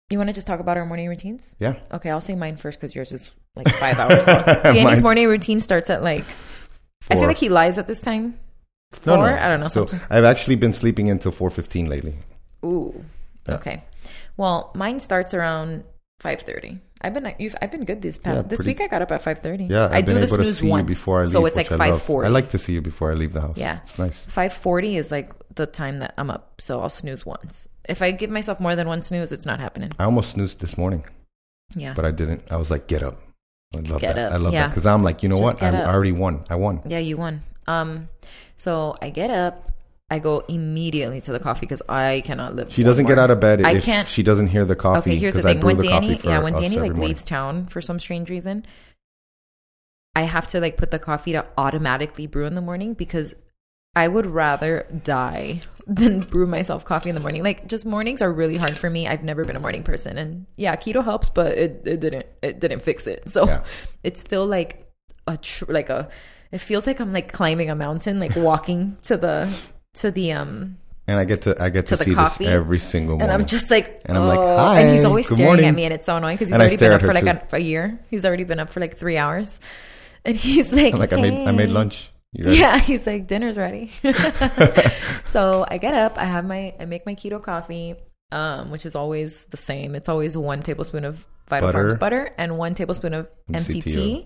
You want to just talk about our morning routines? Yeah. Okay, I'll say mine first because yours is like five hours long. Danny's morning routine starts at like. Four. I feel like he lies at this time. Four? No, no. I don't know. So I've actually been sleeping until four fifteen lately. Ooh. Yeah. Okay. Well, mine starts around five thirty. I've been you've, I've been good this past yeah, this week. I got up at five thirty. Yeah, I've I do the snooze once, before I leave, so it's like five forty. I like to see you before I leave the house. Yeah, it's nice. Five forty is like the time that I'm up, so I'll snooze once. If I give myself more than one snooze, it's not happening. I almost snoozed this morning. Yeah, but I didn't. I was like, get up. I love get that. Up. I love yeah. that because I'm like, you know Just what? I, I already won. I won. Yeah, you won. Um, so I get up. I go immediately to the coffee because I cannot live. She doesn't more. get out of bed I if can't, she doesn't hear the coffee. Okay, here's the thing: when Danny, yeah, when Danny like leaves town for some strange reason, I have to like put the coffee to automatically brew in the morning because I would rather die than brew myself coffee in the morning. Like just mornings are really hard for me. I've never been a morning person, and yeah, keto helps, but it, it didn't it didn't fix it. So yeah. it's still like a tr- like a. It feels like I'm like climbing a mountain, like walking to the to the um and I get to I get to, to see coffee. this every single morning. And I'm just like, and I'm like, hi. And he's always staring morning. at me, and it's so annoying because he's and already been up for like a, a, year. He's already been up for like three hours, and he's like, I'm like hey. I made I made lunch. Yeah, he's like, dinner's ready. so I get up, I have my I make my keto coffee, um, which is always the same. It's always one tablespoon of Vital butter. Farms butter and one tablespoon of MCT. MCT.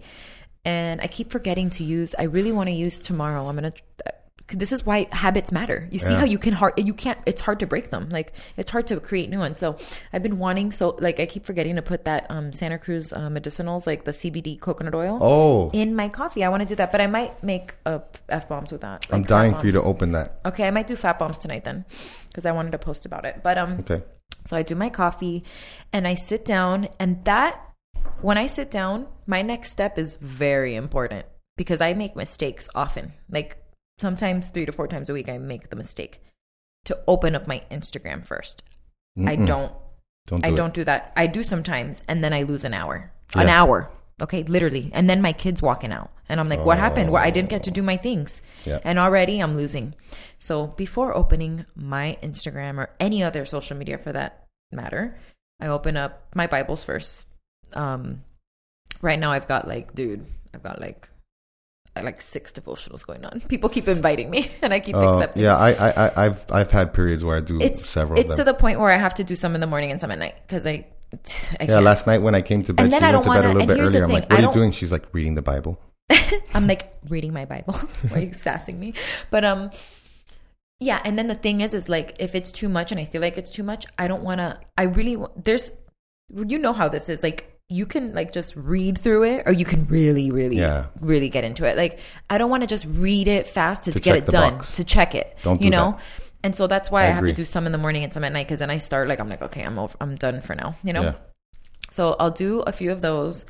And I keep forgetting to use. I really want to use tomorrow. I'm gonna this is why habits matter. You see yeah. how you can hard you can't it's hard to break them. Like it's hard to create new ones. So I've been wanting so like I keep forgetting to put that um Santa Cruz uh, medicinals like the CBD coconut oil oh in my coffee. I want to do that, but I might make a f bombs with that. Like I'm dying for you to open that. Okay, I might do fat bombs tonight then because I wanted to post about it. But um okay. So I do my coffee and I sit down and that when I sit down, my next step is very important because I make mistakes often. Like sometimes three to four times a week, I make the mistake to open up my Instagram 1st I don't. Don't do I don't do that. I do sometimes, and then I lose an hour. Yeah. An hour. Okay, literally. And then my kid's walking out. And I'm like, oh. what happened? Well, I didn't get to do my things. Yeah. And already I'm losing. So before opening my Instagram or any other social media for that matter, I open up my Bibles first. Um, right now I've got like, dude, I've got like like six devotionals going on. People keep inviting me, and I keep uh, accepting. Yeah, I, I, I've, I've had periods where I do it's, several. It's to the point where I have to do some in the morning and some at night because I, I. yeah, last night when I came to bed, she went to wanna, bed a little bit earlier. I'm like, "What are you doing?" She's like, "Reading the Bible." I'm like reading my Bible. Why are you sassing me? But um, yeah. And then the thing is, is like if it's too much, and I feel like it's too much, I don't want to. I really there's, you know how this is like you can like just read through it or you can really really yeah. really get into it like i don't want to just read it fast to, to get it done box. to check it don't you know that. and so that's why i, I have to do some in the morning and some at night because then i start like i'm like okay i'm over, i'm done for now you know yeah. so i'll do a few of those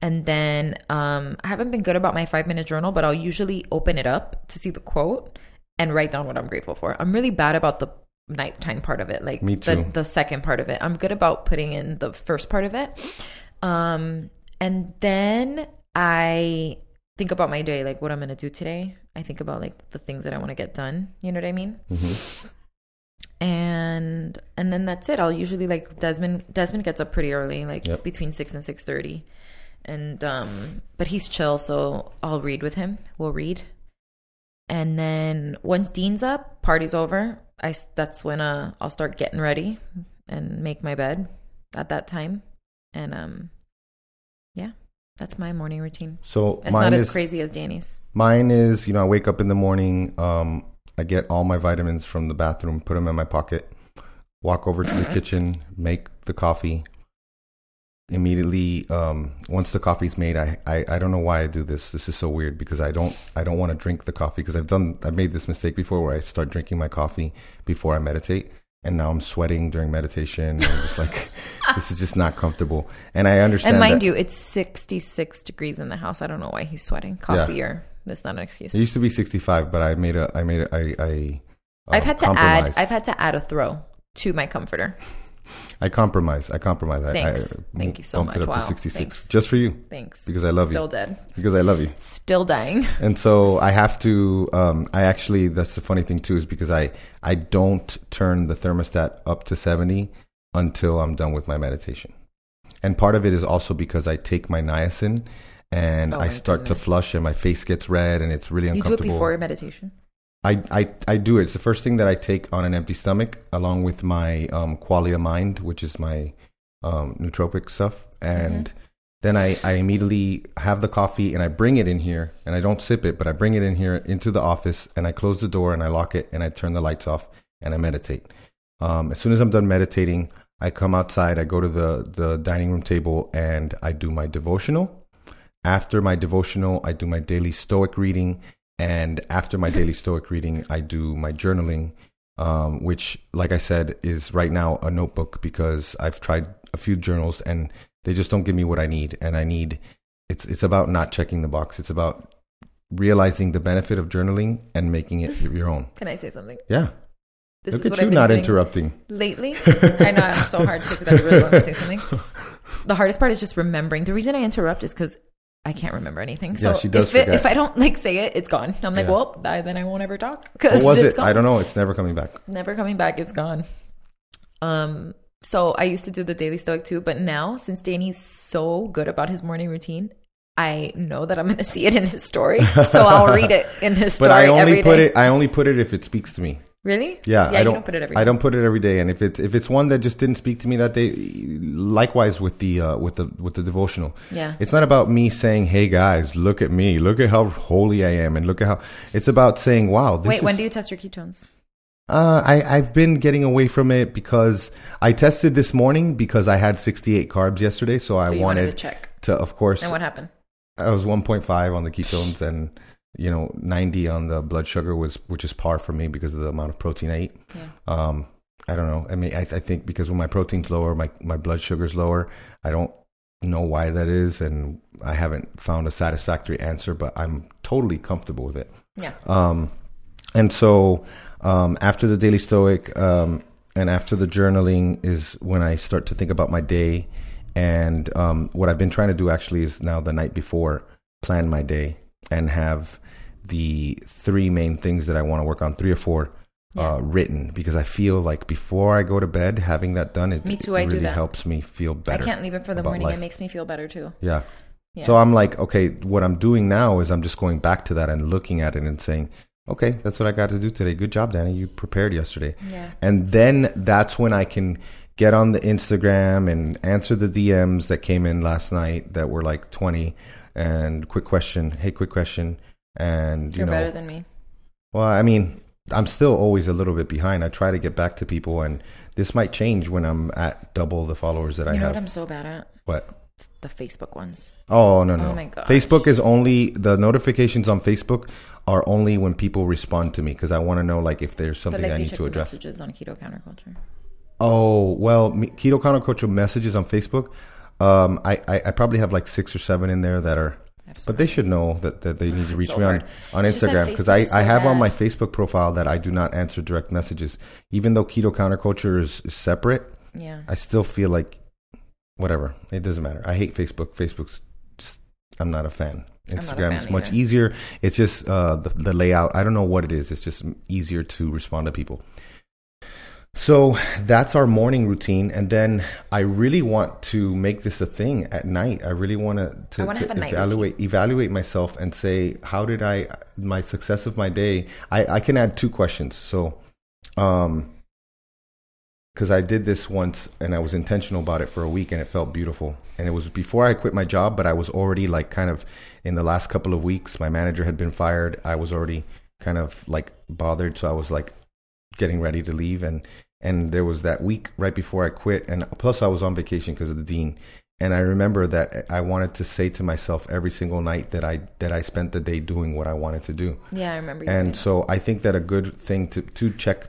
and then um, i haven't been good about my five minute journal but i'll usually open it up to see the quote and write down what i'm grateful for i'm really bad about the nighttime part of it like Me too. The, the second part of it i'm good about putting in the first part of it um, and then I think about my day, like what I'm going to do today. I think about like the things that I want to get done. You know what I mean? Mm-hmm. and and then that's it. I'll usually like Desmond. Desmond gets up pretty early, like Yep. between six and six thirty, and um, but he's chill, so I'll read with him. We'll read, and then once Dean's up, party's over. I that's when uh I'll start getting ready and make my bed at that time, and um, yeah, that's my morning routine. So It's mine not is as crazy as Danny's. Mine is, you know, I wake up in the morning. Um, I get all my vitamins from the bathroom, put them in my pocket, walk over to the kitchen, make the coffee. Immediately, um, once the coffee's made, I, I I don't know why I do this. This is so weird because I don't I don't want to drink the coffee because I've done I've made this mistake before where I start drinking my coffee before I meditate, and now I'm sweating during meditation. And I'm just like, this is just not comfortable. And I understand. And mind that- you, it's 66 degrees in the house. I don't know why he's sweating. Coffee or that's not an excuse. It used to be 65, but I made a, I made a, I, I, I've um, had to add. I've had to add a throw to my comforter. I compromise. I compromise. I- Thanks. I, Thank you so bumped it much. up to 66 Thanks. just for you Thanks. because I love Still you. dead. Because I love you. Still dying. And so I have to. Um, I actually. That's the funny thing too is because I I don't turn the thermostat up to 70 until I'm done with my meditation. And part of it is also because I take my niacin and Oh I start to flush and my face gets red and it's really uncomfortable. You do it before your meditation. I, I, I do it. It's the first thing that I take on an empty stomach, along with my um, Qualia Mind, which is my um, nootropic stuff. And then I, I immediately have the coffee and I bring it in here and I don't sip it, but I bring it in here into the office and I close the door and I lock it and I turn the lights off and I meditate. Um, as soon as I'm done meditating, I come outside, I go to the, the dining room table and I do my devotional. After my devotional, I do my daily stoic reading. And after my daily stoic reading, I do my journaling, um, which, like I said, is right now a notebook because I've tried a few journals and they just don't give me what I need. And I need it's it's about not checking the box. It's about realizing the benefit of journaling and making it your own. Can I say something? Yeah. This Look is at what you I've been not interrupting. lately. I know I'm so hard too because I really want to say something. The hardest part is just remembering. The reason I interrupt is because I can't remember anything. So Yeah, she does if, it, if I don't like say it, it's gone. I'm like, Yeah. well, I, then I won't ever talk What because was it's it? gone. I don't know. It's never coming back. never coming back. It's gone. Um. So I used to do the daily stoic too, but now since Danny's so good about his morning routine, I know that I'm going to see it in his story, so I'll read it in his story But I only put day. it I only put it if it speaks to me. Really? Yeah, Yeah. I don't, don't put it every. I don't put it every day, and if it's if it's one that just didn't speak to me that day, likewise with the uh, with the with the devotional. Yeah. It's not about me saying, "Hey guys, look at me, look at how holy I am," and look at how. It's about saying, "Wow, this Wait. is." When do you test your ketones? Uh, I I've been getting away from it because I tested this morning because I had 68 carbs yesterday, so I so you wanted, wanted to check. to, of course, And what happened? I was 1.5 on the ketones and you know 90 on the blood sugar was which is par for me because of the amount of protein I eat. Yeah. Um, I don't know. I mean, I, I think because when my protein's lower, my my blood sugar's lower. I don't know why that is, and I haven't found a satisfactory answer. But I'm totally comfortable with it. Yeah. Um, and so um, after the daily stoic um, and after the journaling is when I start to think about my day. And um, what I've been trying to do actually is now the night before plan my day and have the three main things that I want to work on, three or four, Yeah. uh, written because I feel like before I go to bed, having that done, it, Me too, it I do really that. helps me feel better. I can't leave it for the morning. life. It makes me feel better too. Yeah. Yeah. So I'm like, okay, what I'm doing now is I'm just going back to that and looking at it and saying, okay, that's what I got to do today. Good job, Danny. You prepared yesterday. yeah. And then that's when I can get on the Instagram and answer the DMs that came in last night that were like 20 and quick question. Hey, quick question. And, you You're know, better than me. well, I mean, I'm still always a little bit behind. I try to get back to people and this might change when I'm at double the followers that I you know have. what I'm so bad at? what? The Facebook ones. Oh no no! Oh my gosh. Facebook is only the notifications on Facebook are only when people respond to me because I want to know like if there's something like, I need to address. messages on keto counterculture? Oh well, me, keto counterculture messages on Facebook. Um, I, I I probably have like six or seven in there that are, So but they should know that, that they need to reach me on on It's Instagram because I so I have on my Facebook profile that I do not answer direct messages, even though keto counterculture is, is separate. yeah. I still feel like whatever. It doesn't matter. I hate Facebook. Facebook's just I'm not a fan. Instagram is much either. easier. It's just uh, the the layout. I don't know what it is. It's just easier to respond to people. So that's our morning routine, and then I really want to make this a thing at night. I really want to to, to evaluate evaluate myself and say how did I my success of my day. I, I can add two questions. So, um, because I did this once and I was intentional about it for a week and it felt beautiful. And it was before I quit my job, but I was already like kind of in the last couple of weeks. My manager had been fired. I was already kind of like bothered, so I was like getting ready to leave and and there was that week right before I quit, and plus I was on vacation because of the dean. And I remember that I wanted to say to myself every single night that I that I spent the day doing what I wanted to do. Yeah, I remember. and so I think that a good thing to to check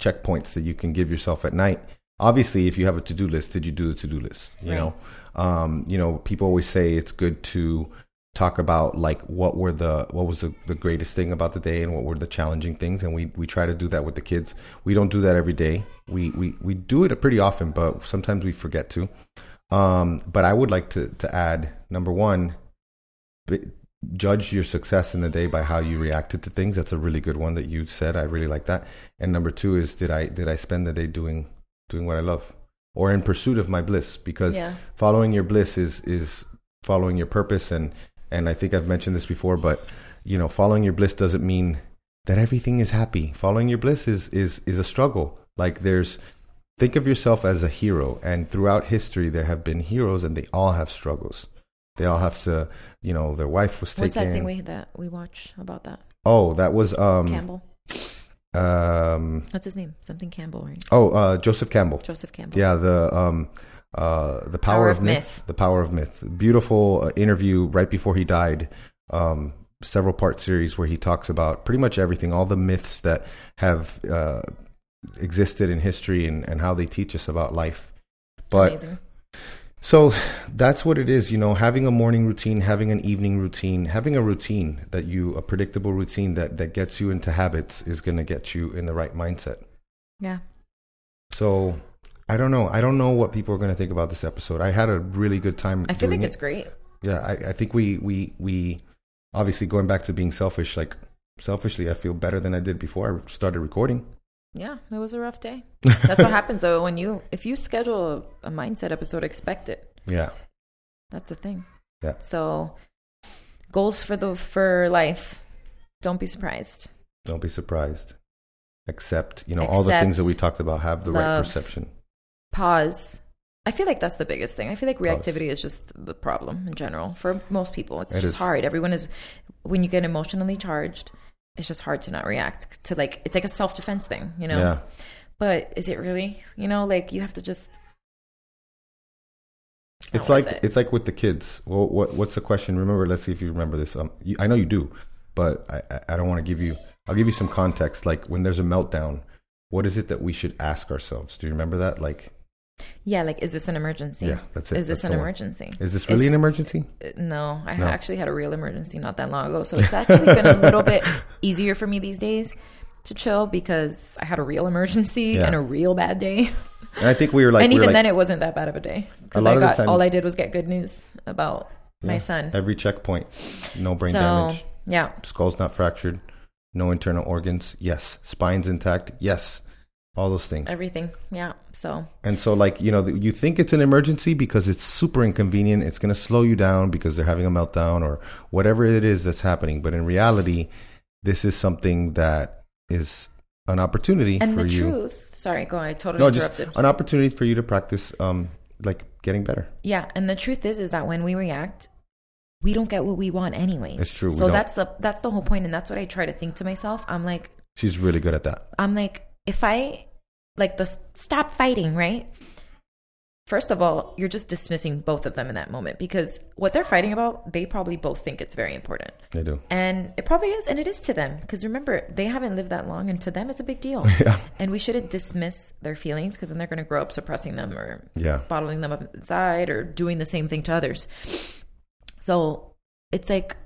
checkpoints that you can give yourself at night. Obviously, if you have a to do list, did you do the to do list? You right. know, um, you know, people always say it's good to talk about like what were the what was the, the greatest thing about the day and what were the challenging things and we we try to do that with the kids. We don't do that every day. We we, we do it pretty often but sometimes we forget to. Um, but i would like to to add number one judge your success in the day by how you reacted to things. That's a really good one that you said. I really like that. And number two is did i did i spend the day doing doing what i love or in pursuit of my bliss? Because yeah. following your bliss is is following your purpose and and I think I've mentioned this before, but you know, following your bliss doesn't mean that everything is happy. Following your bliss is is is a struggle. Like there's think of yourself as a hero and throughout history there have been heroes and they all have struggles. They all have to, you know, their wife was taken. What's that thing we that we watch about that? Oh, that was um Campbell. Um What's his name? Something Campbell, right? Oh, uh Joseph Campbell. Joseph Campbell. Yeah, the um uh, the power, power of, myth, myth, the power of myth. Beautiful uh, interview right before he died. Um, several part series where he talks about pretty much everything all the myths that have uh, existed in history and, and how they teach us about life. But Amazing. so that's what it is you know having a morning routine having an evening routine having a routine that you a predictable routine that that gets you into habits is going to get you in the right mindset. Yeah. So I don't know. I don't know what people are going to think about this episode. I had a really good time. I feel like it. it's great. Yeah, I, I think we we we obviously going back to being selfish. Like selfishly, I feel better than I did before I started recording. Yeah, it was a rough day. That's what happens though when you if you schedule a, mindset episode, expect it. Yeah, that's the thing. Yeah. So goals for the for life. Don't be surprised. Don't be surprised. Accept, you know, Accept, all the things that we talked about. Have the love, right perception pause. I feel like that's the biggest thing. I feel like reactivity pause. is just the problem in general for most people. It's it just is. hard. Everyone is when you get emotionally charged, it's just hard to not react to like it's like a self defense thing, you know. Yeah. But is it really? You know, like you have to just. It's, it's like it. it's like with the kids. Well, what what's the question? Remember, let's see if you remember this. Um, you, I know you do, but I I don't want to give you. I'll give you some context. Like when there's a meltdown, what is it that we should ask ourselves? Do you remember that? Like yeah, like is this an emergency? Yeah, that's it. Is this that's an emergency? Is this really an emergency? Uh, no, I no. actually had a real emergency not that long ago, so it's actually been a little bit easier for me these days to chill because I had a real emergency yeah. and a real bad day. And I think we were like, and we even like, then, it wasn't that bad of a day because I got all I did was get good news about yeah, my son. Every checkpoint, no brain so, damage. Yeah, skull's not fractured, no internal organs. Yes, spine's intact. Yes, all those things. Everything yeah so. And so like you know you think it's an emergency because it's super inconvenient it's going to slow you down because they're having a meltdown or whatever it is that's happening but in reality this is something that is an opportunity for you. and for the you. truth sorry go on i totally no, interrupted. an opportunity for you to practice um like getting better. Yeah and the truth is is that when we react we don't get what we want anyways. It's true so that's the that's the whole point and that's what i try to think to myself. I'm like she's really good at that. I'm like if I like the stop fighting, right? First of all, you're just dismissing both of them in that moment because what they're fighting about, they probably both think it's very important. They do. And it probably is, and it is to them because remember, they haven't lived that long, and to them, it's a big deal. Yeah. And we shouldn't dismiss their feelings because then they're going to grow up suppressing them or yeah. bottling them up inside or doing the same thing to others. So it's like,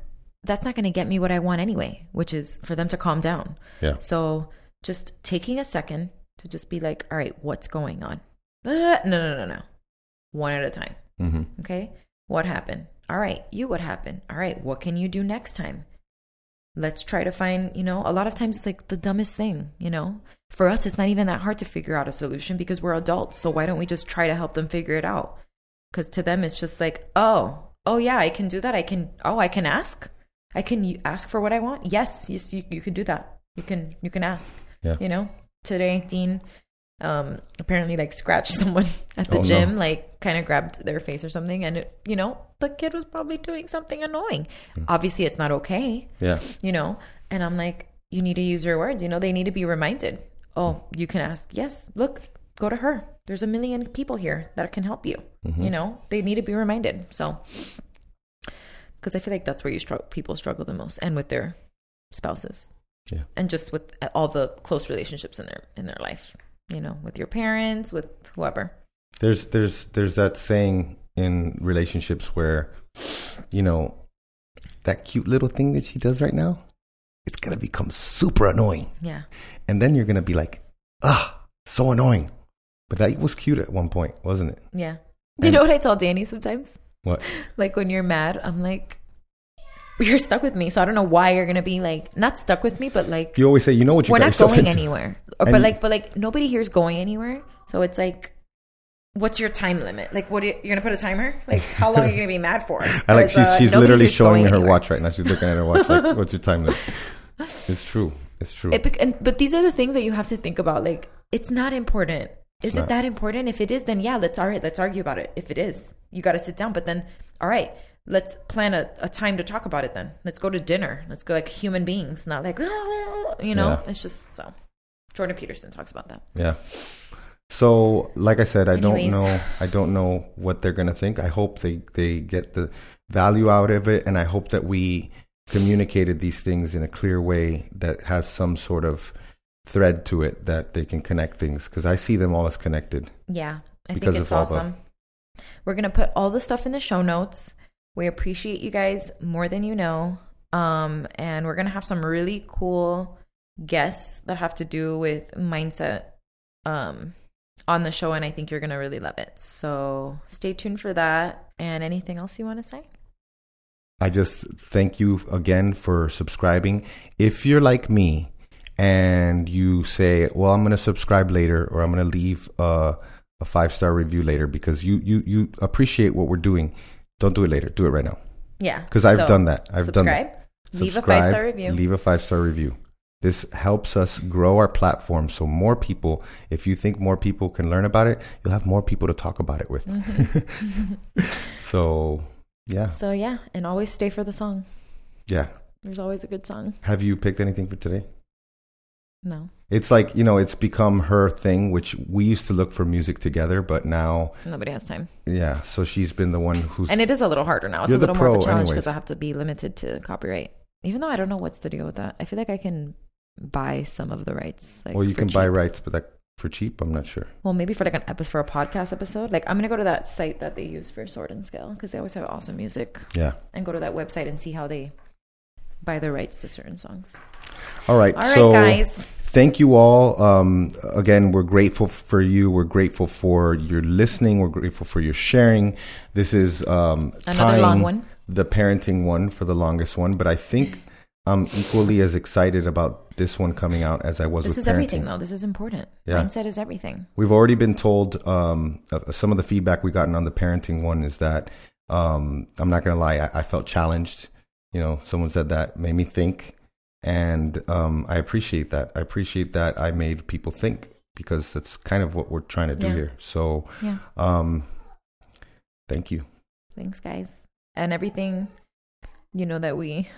that's not going to get me what I want anyway, which is for them to calm down. Yeah. So just taking a second to just be like, all right, what's going on? No, no, no, no, no. One at a time. Mm-hmm. Okay. What happened? All right. You, what happened? All right. What can you do next time? let's try to find, you know, a lot of times it's like the dumbest thing, you know. For us, it's not even that hard to figure out a solution because we're adults. So why don't we just try to help them figure it out? Because to them, it's just like, oh, oh yeah, I can do that. I can, oh, I can ask. I can ask for what I want. Yes, yes, you, you can do that. You can, you can ask. Yeah. You know, today, Dean um apparently like scratched someone at the Oh, no. gym like kind of grabbed their face or something and it, you know the kid was probably doing something annoying Hmm. obviously it's not okay Yeah. you know and i'm like you need to use your words you know they need to be reminded oh you can ask yes look go to her there's a million people here that can help you Mm-hmm. you know they need to be reminded so because i feel like that's where you struggle people struggle the most and with their spouses Yeah. and just with all the close relationships in their in their life you know with your parents with whoever There's there's there's that saying in relationships where, you know, that cute little thing that she does right now, it's gonna become super annoying. yeah And then you're gonna be like, ah, so annoying. But that was cute at one point, wasn't it? yeah do you know what i tell danny sometimes What? like when you're mad i'm like you're stuck with me so i don't know why you're gonna be like not stuck with me but like You always say, you know what you we're not going into. anywhere or, And- but like but like nobody here's going anywhere so it's like what's your time limit like what are you, you're gonna put a timer like how long are you gonna be mad for I like she's uh, she's literally showing me her anywhere. watch right now. She's looking at her watch like, what's your time limit? It's true. It's true. It, and, but these are the things that you have to think about. Like, it's not important. Is It's it not. that important? If it is, then yeah, let's all right. Let's argue about it. If it is, you got to sit down. But then, all right, let's plan a, a time to talk about it. Then let's go to dinner. Let's go like human beings, not like you know. Yeah. It's just so. Jordan Peterson talks about that. Yeah. So, like I said, I Anyways. don't know. I don't know what they're gonna think. I hope they they get the value out of it, and I hope that we communicated these things in a clear way that has some sort of thread to it that they can connect things. Because I see them all as connected. Yeah, I Because think it's of all the- awesome. We're gonna put all the stuff in the show notes. We appreciate you guys more than you know, um, and we're gonna have some really cool guests that have to do with mindset um, on the show, and I think you're gonna really love it. So stay tuned for that. And anything else you want to say? I just thank you again for subscribing. If you're like me and you say, "Well, I'm going to subscribe later," or "I'm going to leave a, a five star review later," because you you you appreciate what we're doing, don't do it later. Do it right now. Yeah, Because I've So, done that. I've done subscribe. that. Leave a five star review. Leave a five star review. This helps us grow our platform so more people, if you think more people can learn about it, you'll have more people to talk about it with. Mm-hmm. so, yeah. So yeah, and always stay for the song. Yeah. There's always a good song. Have you picked anything for today? No, It's like, you know, it's become her thing, which we used to look for music together, but now, nobody has time. yeah. So she's been the one who's. And it is a little harder now. It's You're a the little more of a pro challenge because I have to be limited to copyright. Even though I don't know what's the deal with that. I feel like I can buy some of the rights. Like well, you can buy rights, but that for cheap, I'm not sure. Well, maybe for like an episode for a podcast episode. Like I'm gonna go to that site that they use for Sword and Scale because they always have awesome music, Yeah. and go to that website and see how they buy the rights to certain songs. All right. All right, so guys. Thank you all. Um, again, we're grateful for you. We're grateful for your listening. We're grateful for your sharing. This is um, Another long one. the parenting one for the longest one, but I think I'm equally as excited about this one coming out as I was This is parenting. everything, though. This is important. Yeah. Mindset is everything. We've already been told um, uh, some of the feedback we've gotten on the parenting one is that um, I'm not going to lie, I, I felt challenged. You know, someone said that made me think, and um, I appreciate that. I appreciate that I made people think because that's kind of what we're trying to do Yeah. here. So, Yeah. um, thank you. Thanks, guys. And everything, you know, that we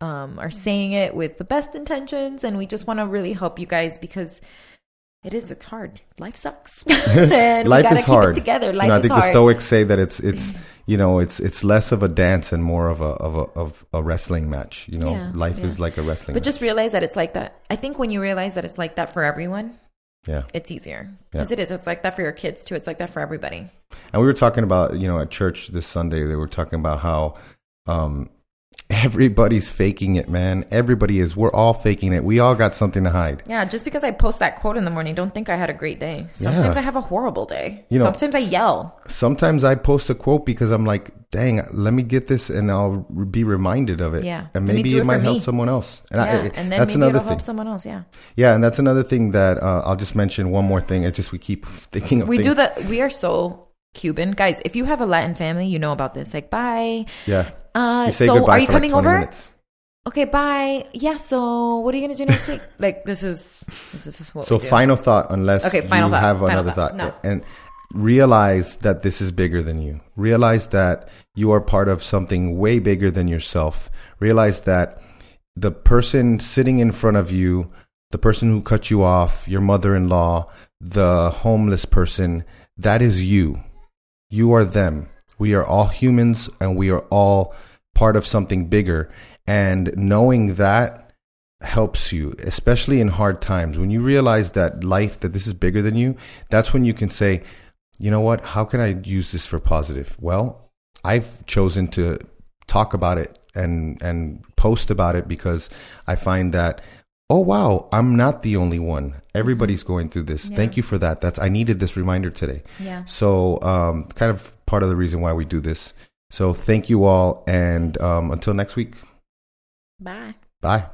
um, are saying it with the best intentions, and we just want to really help you guys because it is. It's hard. Life sucks. and Life we is keep hard. It together. You Life know, I think hard. the Stoics say that it's it's you know it's it's less of a dance and more of a of a of a wrestling match. You know, Yeah, life yeah. is like a wrestling. but match. just realize that it's like that. I think when you realize that it's like that for everyone, yeah. it's easier because it is. It's like that for your kids too. It's like that for everybody. And we were talking about, you know, at church this Sunday, they were talking about how um, everybody's faking it, man. Everybody is. We're all faking it. We all got something to hide. Yeah, just because I post that quote in the morning, don't think I had a great day. Sometimes yeah. I have a horrible day. You know, sometimes I yell. Sometimes I post a quote because I'm like, dang, let me get this and I'll be reminded of it. Yeah. And maybe it, it might help someone else. And, yeah. I, and then that's maybe another it'll thing. help someone else. Yeah. Yeah. And that's another thing that uh, I'll just mention one more thing. It's just we keep thinking of We things. do that. We are so Cuban. Guys, if you have a Latin family, you know about this. Like, bye. Yeah. Uh, so are you coming like over? Minutes okay, bye. Yeah, so what are you gonna do next week? Like this is this is what. So final thought, unless okay, final you thought. have final another thought, thought. No. and realize that this is bigger than you. Realize that you are part of something way bigger than yourself. Realize that the person sitting in front of you, the person who cut you off, your mother-in-law, the homeless person, that is you. You are them. We are all humans and we are all part of something bigger and knowing that helps you, especially in hard times. When you realize that life, that this is bigger than you, that's when you can say, you know what, how can I use this for positive? Well, I've chosen to talk about it and and post about it because I find that oh wow, I'm not the only one. Everybody's going through this. Yeah. Thank you for that. That's I needed this reminder today. Yeah. So um, kind of part of the reason why we do this. So thank you all, and um, until next week. Bye. Bye.